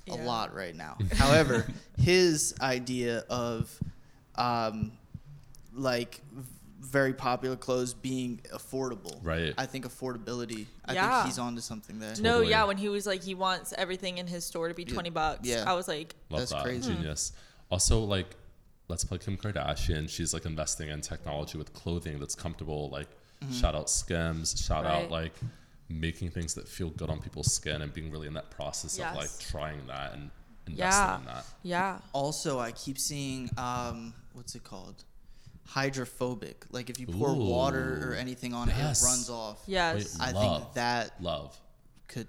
a lot right now. However, his idea of um, like very popular clothes being affordable. Right. I think affordability. I Yeah. think he's onto something there. No, Totally. yeah, when he was like he wants everything in his store to be Yeah. 20 bucks. Yeah. I was like, Love That's that. crazy. Genius. Also, like, let's play Kim Kardashian. She's like investing in technology with clothing that's comfortable. Like, shout out Skims. Shout Right. out like making things that feel good on people's skin and being really in that process of like trying that and investing yeah. in that. Yeah. Also, I keep seeing um, what's it called? Hydrophobic. Like if you pour water or anything on Yes. it, it runs off. Yes. I Love. think that Love. could.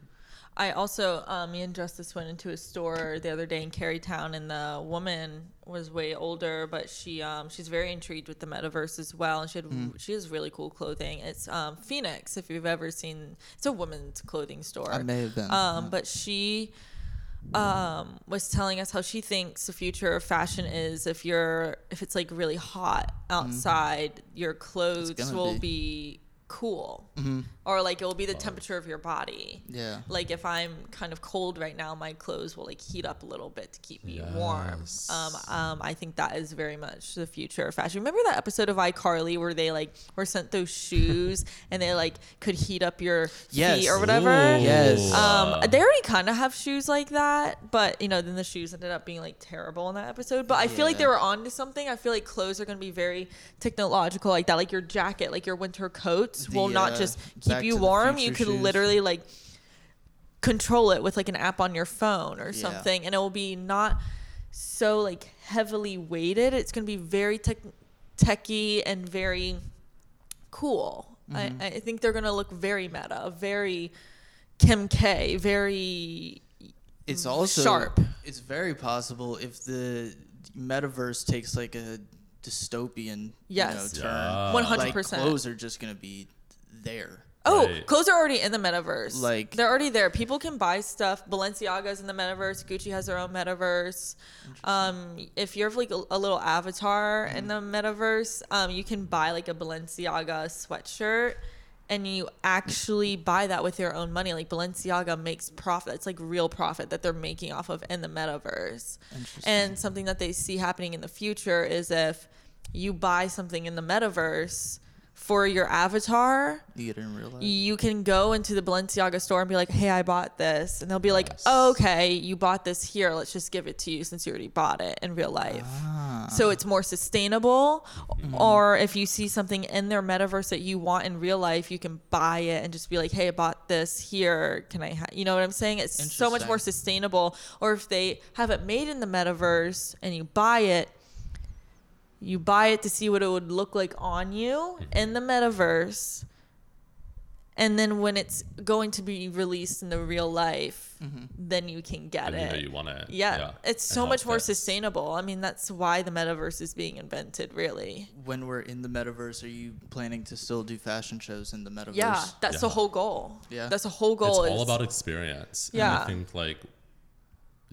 I also, um, me and Justice went into a store the other day in Carytown, and the woman was way older, but she, um, she's very intrigued with the metaverse as well, and she had, Mm. she has really cool clothing. It's um, Phoenix, if you've ever seen. It's a women's clothing store. I may have been. Um, yeah. but she um, was telling us how she thinks the future of fashion is if you're if it's like really hot outside, your clothes Mm-hmm. will be. be, cool, Mm-hmm. or like it will be the temperature of your body. Yeah. Like if I'm kind of cold right now, my clothes will like heat up a little bit to keep me warm. Um, um, I think that is very much the future of fashion. Remember that episode of iCarly where they like were sent those shoes and they like could heat up your Yes. feet or whatever? Ooh. Yes. Um, they already kind of have shoes like that, but you know, then the shoes ended up being like terrible in that episode. But I feel like they were on to something. I feel like clothes are going to be very technological like that. Like your jacket, like your winter coats will The, not uh, just keep you warm. You could shoes. literally like control it with like an app on your phone or Yeah. something, and it will be not so like heavily weighted. It's going to be very tech techy and very cool. Mm-hmm. I, I think they're going to look very meta, very Kim K, very It's also sharp. It's very possible if the metaverse takes like a dystopian Yes. you know, turn. Yeah. hundred percent. clothes are just gonna be there. Oh, Right. clothes are already in the metaverse. Like- they're already there. People can buy stuff. Balenciaga's in the metaverse. Gucci has their own metaverse. Um, if you're like a, a little avatar in the metaverse, um, you can buy like a Balenciaga sweatshirt, and you actually buy that with your own money. Like Balenciaga makes profit. It's like real profit that they're making off of in the metaverse. Interesting. And something that they see happening in the future is if you buy something in the metaverse for your avatar You get in real life. you can go into the Balenciaga store and be like, "Hey, I bought this," and they'll be like, Yes. oh, "Okay, you bought this here. Let's just give it to you since you already bought it in real life." Ah. So it's more sustainable. Mm-hmm. Or if you see something in their metaverse that you want in real life, you can buy it and just be like, "Hey, I bought this here. Can I?" Ha-? You know what I'm saying? It's so much more sustainable. Or if they have it made in the metaverse and you buy it, you buy it to see what it would look like on you mm-hmm. in the metaverse and then when it's going to be released in the real life, mm-hmm. then you can get And you know it. you want it. yeah, it's so how much more fits. sustainable. I mean, that's why the metaverse is being invented, really. When we're in the metaverse, are you planning to still do fashion shows in the metaverse? Yeah, that's the whole goal. Yeah. that's the whole goal It's goal. all about experience. And Yeah. I think like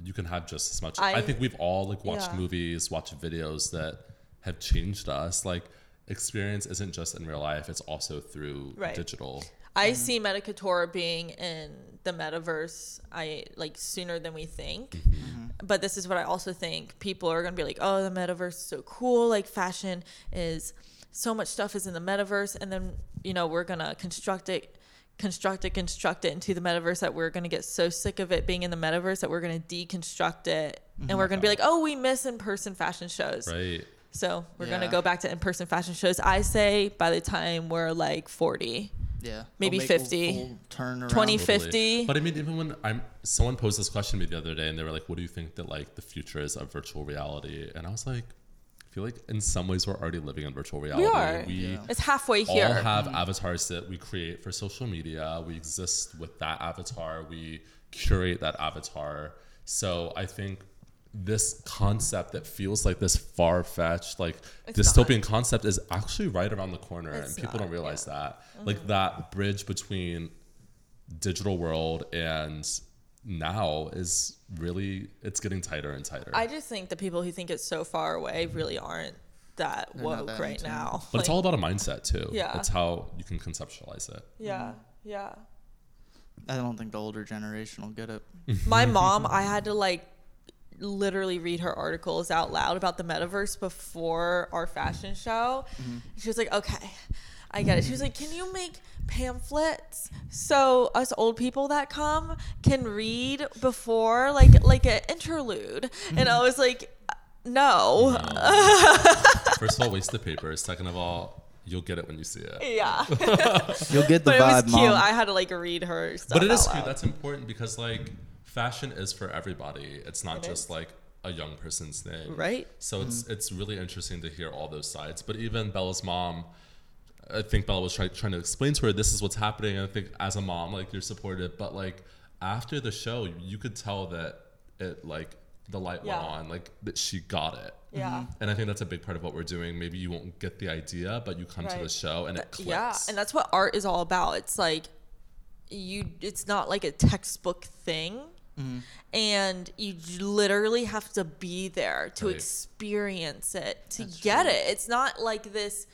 you can have just as much. I- I, think we've all like watched Yeah. movies, watched videos that have changed us. Like experience isn't just in real life; it's also through Right. digital. I see Meta Couture being in the metaverse. I like sooner than we think. Mm-hmm. But this is what I also think. People are gonna be like, "Oh, the metaverse is so cool! Like fashion is so much stuff is in the metaverse," and then you know we're gonna construct it, construct it, construct it into the metaverse that we're gonna get so sick of it being in the metaverse that we're gonna deconstruct it, and we're gonna be like, "Oh, we miss in-person fashion shows." Right. So we're gonna go back to in-person fashion shows. I say by the time we're like forty. Yeah. Maybe We'll make a 50. full turn around. 20 Totally. 50. But I mean, even when I'm, someone posed this question to me the other day, and they were like, "What do you think that like the future is of virtual reality?" And I was like, I feel like in some ways we're already living in virtual reality. are. We Yeah. It's halfway all here. have avatars that we create for social media. We exist with that avatar. We curate that avatar. So I think this concept that feels like this far fetched, like It's dystopian concept is actually right around the corner, It's and people not, don't realize yeah. that. Mm-hmm. Like that bridge between digital world and now is really it's getting tighter and tighter. I just think the people who think it's so far away mm-hmm. really aren't that They're woke that right now. but it's all about a mindset too. Yeah. It's how you can conceptualize it. yeah, mm-hmm. yeah. I don't think the older generation will get it. My mom, I had to like literally read her articles out loud about the metaverse before our fashion show. Mm-hmm. She was like, "Okay, I get it." She was like, "Can you make pamphlets so us old people that come can read before like like an interlude?" And I mm-hmm. was like, "No." First of all, waste the paper. Second of all, you'll get it when you see it. Yeah. You'll get the but it was vibe, cute. mom. I had to like read her stuff. But it is out cute. loud. That's important because like fashion is for everybody. It's not It just is. like a young person's thing. Right. So it's mm. it's really interesting to hear all those sides. But even Bella's mom, I think Bella was try, trying to explain to her this is what's happening. And I think as a mom, like you're supportive. But like after the show, you could tell that it like the light Yeah. went on, like that she got it. Yeah. Mm-hmm. And I think that's a big part of what we're doing. Maybe you won't get the idea, but you come to the show and it clicks. Yeah, and that's what art is all about. It's like you it's not like a textbook thing. And you literally have to be there to Right. experience it, to That's get true. it. It's not like this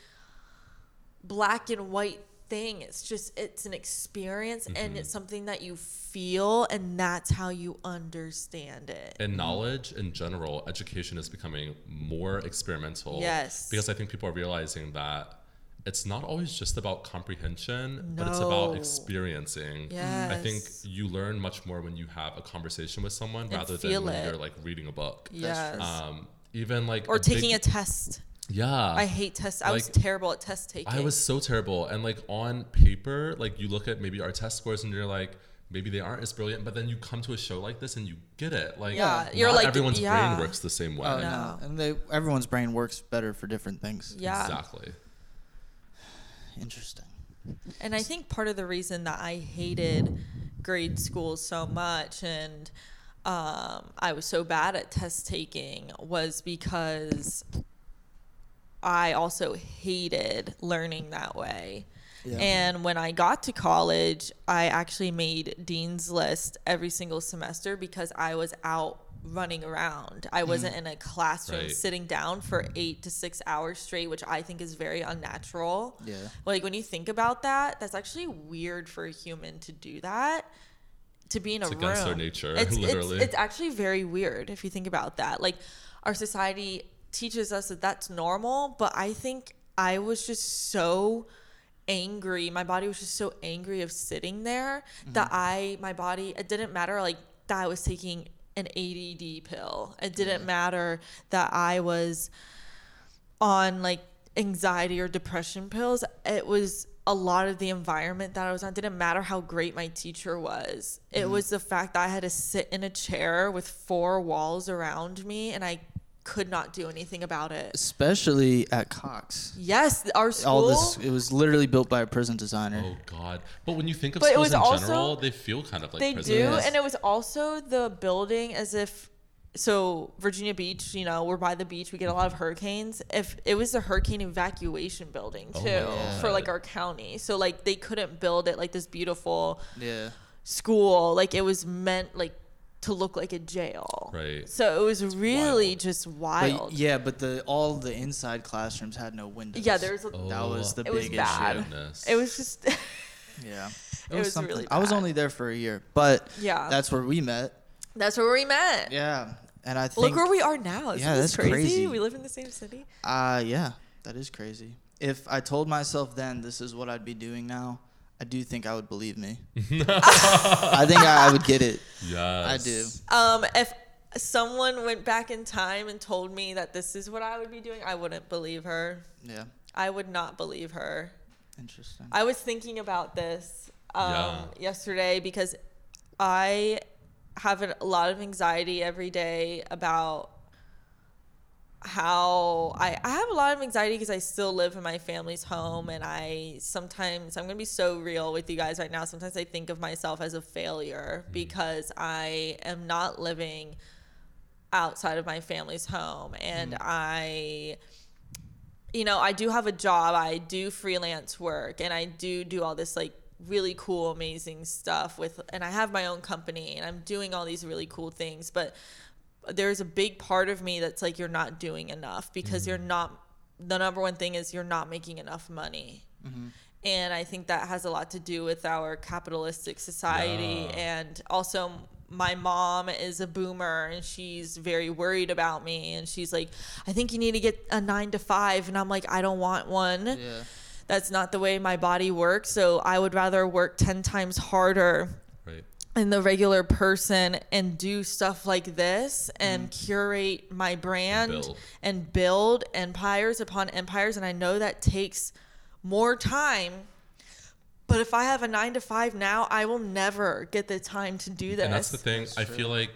black and white thing. It's just it's an experience and Mm-hmm. it's something that you feel and that's how you understand it. in knowledge in general, education is becoming more experimental. Yes. Because I think people are realizing that it's not always just about comprehension, but it's about experiencing. I think you learn much more when you have a conversation with someone rather than when it. you're like reading a book. Yes. Um, even like or taking big- a test. yeah. I hate tests. I was terrible at test taking. I was so terrible. And like on paper, like you look at maybe our test scores and you're like, maybe they aren't as brilliant, but then you come to a show like this and you get it. Like, Yeah, you're like, everyone's yeah. brain works the same way. Oh, No. no. And they, everyone's brain works better for different things. yeah. Exactly. Interesting. And I think part of the reason that I hated grade school so much and um, I was so bad at test taking was because I also hated learning that way. Yeah. And when I got to college, I actually made Dean's List every single semester because I was out running around. I mm-hmm. wasn't in a classroom Right. sitting down for eight to six hours straight, which I think is very unnatural. Yeah. Like when you think about that, that's actually weird for a human to do that. To be in It's a against room. their nature, It's, literally. It's, it's actually very weird if you think about that. Like our society teaches us that that's normal, but I think I was just so angry. My body was just so angry of sitting there mm-hmm. that I, my body, it didn't matter like that I was taking an ADD pill. It didn't mm. matter that I was on like anxiety or depression pills. It was a lot of the environment that I was on. It didn't matter how great my teacher was. It mm. was the fact that I had to sit in a chair with four walls around me and I could not do anything about it. Especially at Cox. Yes, our school. All this it was literally built by a prison designer. Oh God! But when you think of But it schools was in also- general, they feel kind of like they prisons. do, Yes. and it was also the building as if. So Virginia Beach, you know, we're by the beach. We get a lot of hurricanes. If it was the hurricane evacuation building Oh too my for like our county, so like they couldn't build it like this beautiful Yeah. school. Like it was meant like to look like a jail. Right. So it was really wild. just But, wild. yeah, but the all the inside classrooms had no windows. Yeah, there's a, that was the It was big bad. issue. Goodness. it was just Yeah. It was really I was only there for a year, but Yeah. that's where we met. that's where we met. Yeah, and I think Look where we are now. Isn't Yeah, this that's crazy? crazy. We live in the same city. Uh, yeah, that is crazy. If I told myself then this is what I'd be doing now, I do think I would believe me. I think I, I would get it. Yes. I do. Um, if someone went back in time and told me that this is what I would be doing, I wouldn't believe her. Yeah, I would not believe her. interesting. I was thinking about this um, Yeah. yesterday because I have a lot of anxiety every day about how I, I have a lot of anxiety because I still live in my family's home and I sometimes I'm gonna be so real with you guys right now. Sometimes I think of myself as a failure mm. because I am not living outside of my family's home and mm. I you know, I do have a job, I do freelance work, and I do do all this like really cool, amazing stuff with, and I have my own company, and I'm doing all these really cool things. But there's a big part of me that's like, you're not doing enough because you're mm-hmm. not. The number one thing is you're not making enough money. Mm-hmm. And I think that has a lot to do with our capitalistic society. Yeah. And also, my mom is a boomer and she's very worried about me. And she's like, I think you need to get a nine to five. And I'm like, I don't want one. Yeah, That's not the way my body works. So I would rather work 10 times harder Right. than the regular person and do stuff like this and mm. curate my brand build. and build empires upon empires. And I know that takes more time. But if I have a nine to five now, I will never get the time to do this. And that's the thing. That's I true. feel like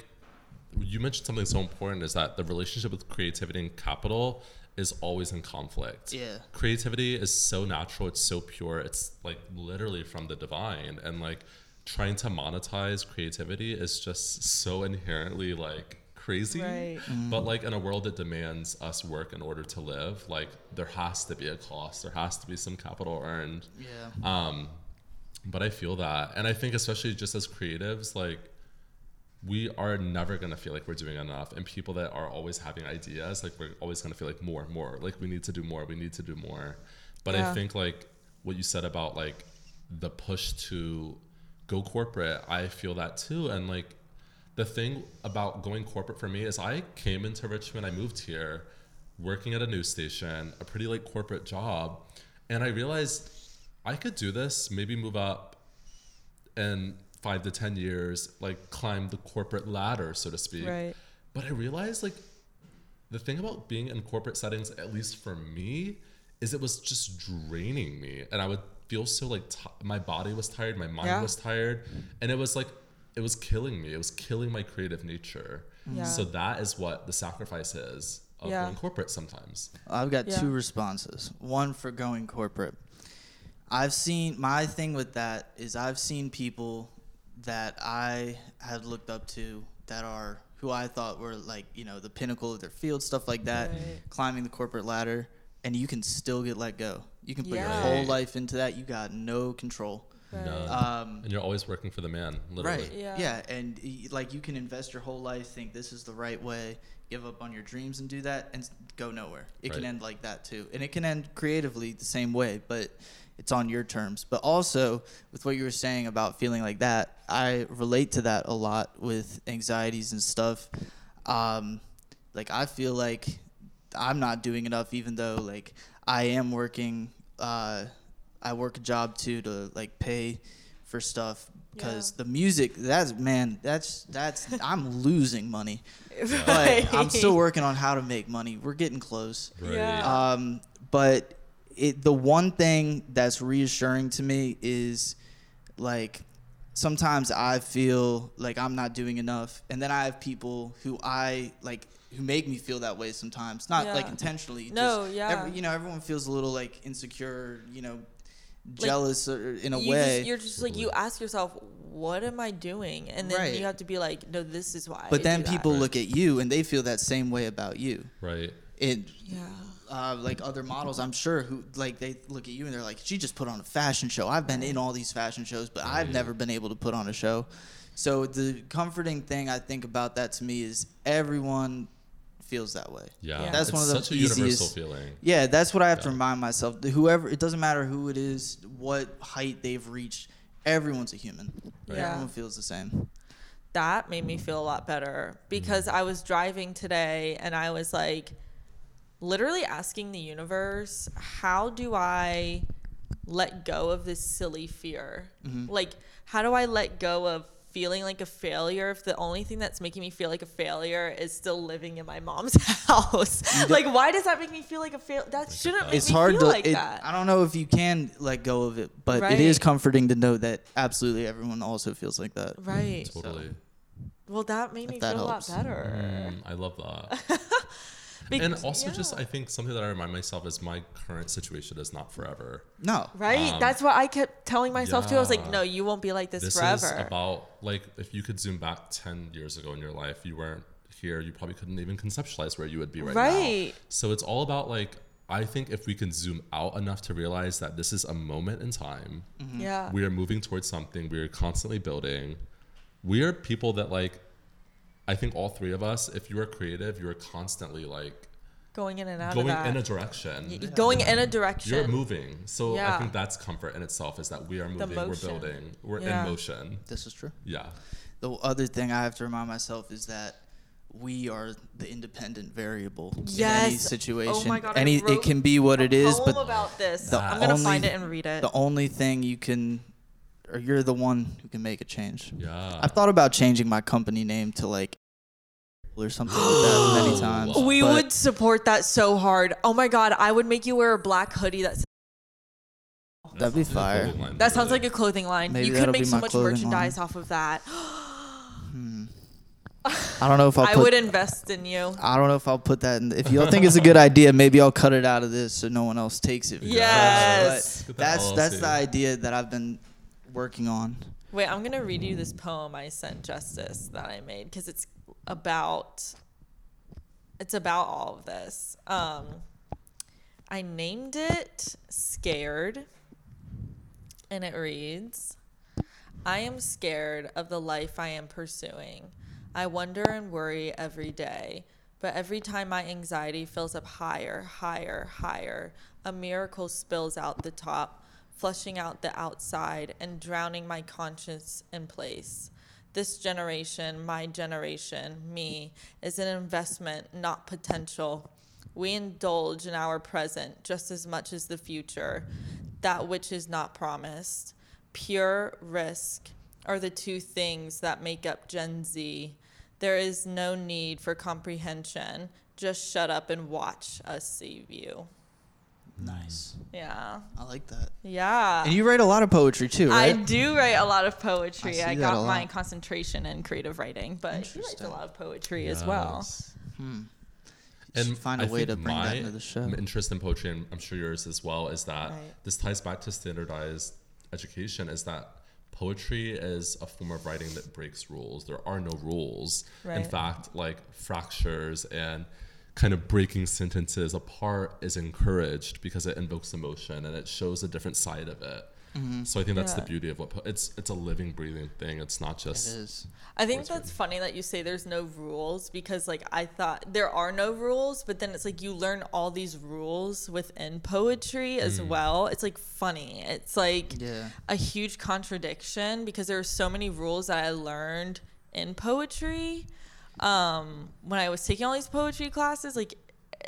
you mentioned something so important is that the relationship with creativity and capital is always in conflict. Yeah. Creativity is so natural, it's so pure, it's like literally from the divine. And like trying to monetize creativity is just so inherently like crazy. Right. But like in a world that demands us work in order to live, like there has to be a cost. There has to be some capital earned. yeah, Um, but I feel that, and I think especially just as creatives, like we are never gonna feel like we're doing enough, and people that are always having ideas, like we're always gonna feel like more, more, like we need to do more, we need to do more. But I think like what you said about like the push to go corporate, I feel that too, and like the thing about going corporate for me is I came into Richmond, I moved here, working at a news station, a pretty like corporate job, and I realized I could do this, maybe move up in five to ten years, like climb the corporate ladder, so to speak. Right. But I realized like the thing about being in corporate settings, at least for me, is it was just draining me, and I would feel so like t- my body was tired, my mind Yeah. was tired, and it was like it was killing me. It was killing my creative nature. Mm-hmm. Yeah. So that is what the sacrifice is of Yeah. going corporate sometimes. I've got Yeah. two responses. One for going corporate. I've seen my thing with that is I've seen people that I had looked up to that are who I thought were like, you know, the pinnacle of their field, stuff like that, Right. climbing the corporate ladder, and you can still get let go. You can put your whole life into that. You got no control. Right. None. Um, and you're always working for the man, literally. Right. Yeah. Yeah. And like you can invest your whole life, think this is the right way, give up on your dreams and do that, and go nowhere. It can end like that too, and it can end creatively the same way, but it's on your terms. But also with what you were saying about feeling like that, I relate to that a lot with anxieties and stuff. Um, like I feel like I'm not doing enough, even though like I am working. Uh, I work a job too to like pay for stuff because Yeah. the music. That's man. That's that's. I'm losing money, Right. but I'm still working on how to make money. We're getting close. Right. Yeah. Um, but it the one thing that's reassuring to me is like sometimes I feel like I'm not doing enough, and then I have people who I like who make me feel that way sometimes. Not like intentionally. No, just yeah. every- you know, everyone feels a little like insecure. You know, jealous or, in a you way. Just, you're just like you ask yourself, what am I doing? And then Right. you have to be like, no, this is why. but I then do that." people look at you and they feel that same way about you. Right. It Yeah. uh, like other models, I'm sure who like they look at you and they're like, she just put on a fashion show. I've been in all these fashion shows, but I've never been able to put on a show. So the comforting thing I think about that to me is everyone feels that way. Yeah. Yeah. That's it's one of the such a universal easiest- feeling. Yeah, that's what I have to remind myself. Whoever, it doesn't matter who it is, what height they've reached. Everyone's a human. Yeah. Everyone feels the same. that made me feel a lot better because mm-hmm. I was driving today and I was like literally asking the universe, how do I let go of this silly fear? Mm-hmm. Like, how do I let go of feeling like a failure if the only thing that's making me feel like a failure is still living in my mom's house? like, why does that make me feel like a fail? That shouldn't make It's me hard feel to. like it, that. I don't know if you can let go of it, but it is comforting to know that absolutely everyone also feels like that. right. Totally. Well, that made me that feel helps. a lot better. Mm, I love that. Bec- and also, just. I think something that I remind myself is my current situation is not forever. No. Right? Um, That's what I kept telling myself too. I was like, no, you won't be like this, This forever. is about like if you could zoom back ten years ago in your life, you weren't here. You probably couldn't even conceptualize where you would be right, now. Right. So it's all about like I think if we can zoom out enough to realize that this is a moment in time. yeah. We are moving towards something. We are constantly building. We are people that like. I think all three of us, if you are creative, you are constantly like going in and out going of that. in a direction. Y- going in a direction. You're moving. So I think that's comfort in itself is that we are moving, we're building, we're Yeah. in motion. This is true. Yeah. The other thing I have to remind myself is that we are the independent variable in any oh situation. Oh my God, any it can be what it is, but about this. the I'm gonna only- find it and read it. the only thing you can or you're the one who can make a change. Yeah. I've thought about changing my company name to like or something like that many times. we but would support that so hard. Oh my god, I would make you wear a black hoodie that That'd be sounds like fire. clothing line, that sounds like a clothing line. Maybe you could make so much merchandise line. off of that. I don't know if I'll I would invest in you. I don't know if I'll put that in. If y'all think it's a good idea, maybe I'll cut it out of this so no one else takes it. Yes. But that's that's the idea that I've been working on. Wait, I'm gonna read you this poem I sent Justice that I made because it's about it's about all of this. Um, I named it "Scared," and it reads, "I am scared of the life I am pursuing. I wonder and worry every day." But every time my anxiety fills up higher, higher, higher, a miracle spills out the top, flushing out the outside and drowning my conscience in place. This generation, my generation, me, is an investment, not potential. We indulge in our present just as much as the future, that which is not promised. Pure risk are the two things that make up Gen Z. There is no need for comprehension. Just shut up and watch us see you. Nice. Yeah. I like that. Yeah. And you write a lot of poetry too, right? I do write a lot of poetry. see I, got my concentration in creative writing, but he writes a lot of poetry as well. Yes. You should find a I way think to bring that my into the show. interest in poetry, and I'm sure yours as well, is that Right. this ties back to standardized education. Is that poetry is a form of writing that breaks rules. There are no rules. In fact, like fractures and kind of breaking sentences apart is encouraged because it invokes emotion and it shows a different side of it. Mm-hmm. So I think that's the beauty of what po- it's. It's a living, breathing thing. It's not just is. I think that's funny that you say there's no rules because like I thought there are no rules, but then it's like you learn all these rules within poetry as well. It's like funny. It's like Yeah. a huge contradiction because there are so many rules that I learned in poetry. Um, when I was taking all these poetry classes, like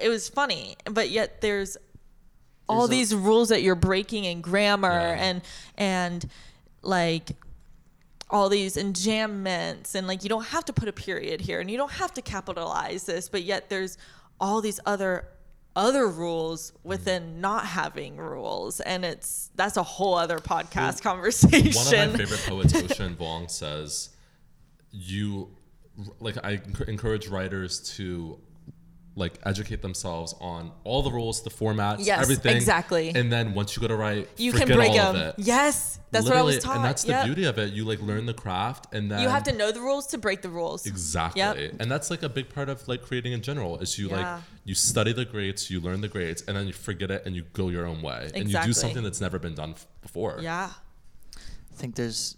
it was funny, but yet there's all There's a- these rules that you're breaking in grammar Yeah. and and like all these enjambments and like you don't have to put a period here and you don't have to capitalize this but yet there's all these other other rules within not having rules. And it's that's a whole other podcast conversation One of my favorite poets, Ocean Vuong, says, "You, like, I encourage writers to like educate themselves on all the rules, the formats, Yes, everything. exactly. And then once you go to write, You can break all them. of it. Yes, that's what I was Literally, taught. And that's the Yep. beauty of it. You like learn the craft and then You have to know the rules to break the rules. Exactly. Yep. And that's like a big part of like creating in general is you Yeah. like you study the grades, you learn the grades, and then you forget it and you go your own way. And you do something that's never been done before. Yeah. I think there's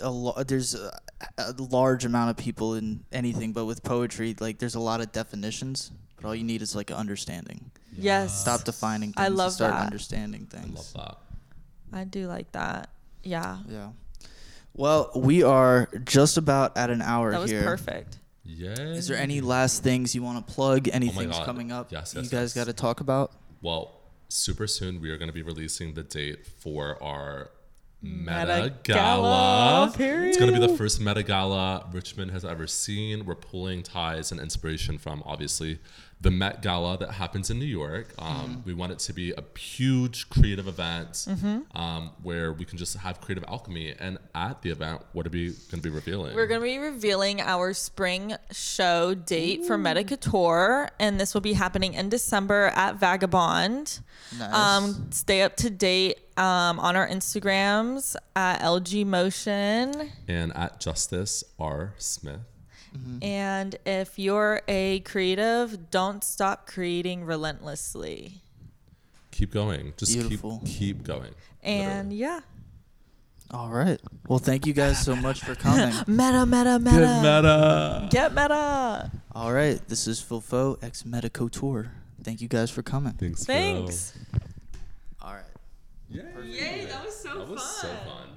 a lot. There's a, a large amount of people in anything, but with poetry, like there's a lot of definitions. But all you need is like an understanding. Yes. Stop defining things. I and love start that. understanding I love that. I do like that. Yeah. Yeah. Well, we are just about at an hour That was here. perfect. Yeah. Is there any last things you want to plug? Oh Anything's Oh coming up? Yes, you guys yes. got to talk about. Well, super soon we are going to be releasing the date for our Meta Meta Gala, Gala. It's going to be the first Meta Gala Richmond has ever seen. We're pulling ties and inspiration from obviously the Met Gala that happens in New York. Um, Mm-hmm. We want it to be a huge creative event um, where we can just have creative alchemy. And at the event, what are we going to be revealing? We're going to be revealing our spring show date for Meta Couture, and this will be happening in December at Vagabond. Nice. Um, stay up to date um, on our Instagrams at LG Motion. and at Justice R. Smith. And if you're a creative, don't stop creating relentlessly. Keep going. Just Beautiful. keep keep going. And Literally. yeah, All right. Well, thank you guys so much for coming. meta, meta, meta. Good meta. Get meta. All right. This is Filfo ex Meta Couture. Thank you guys for coming. Thanks. Thanks. All right. Yay. Yay, that was so That was so fun. fun.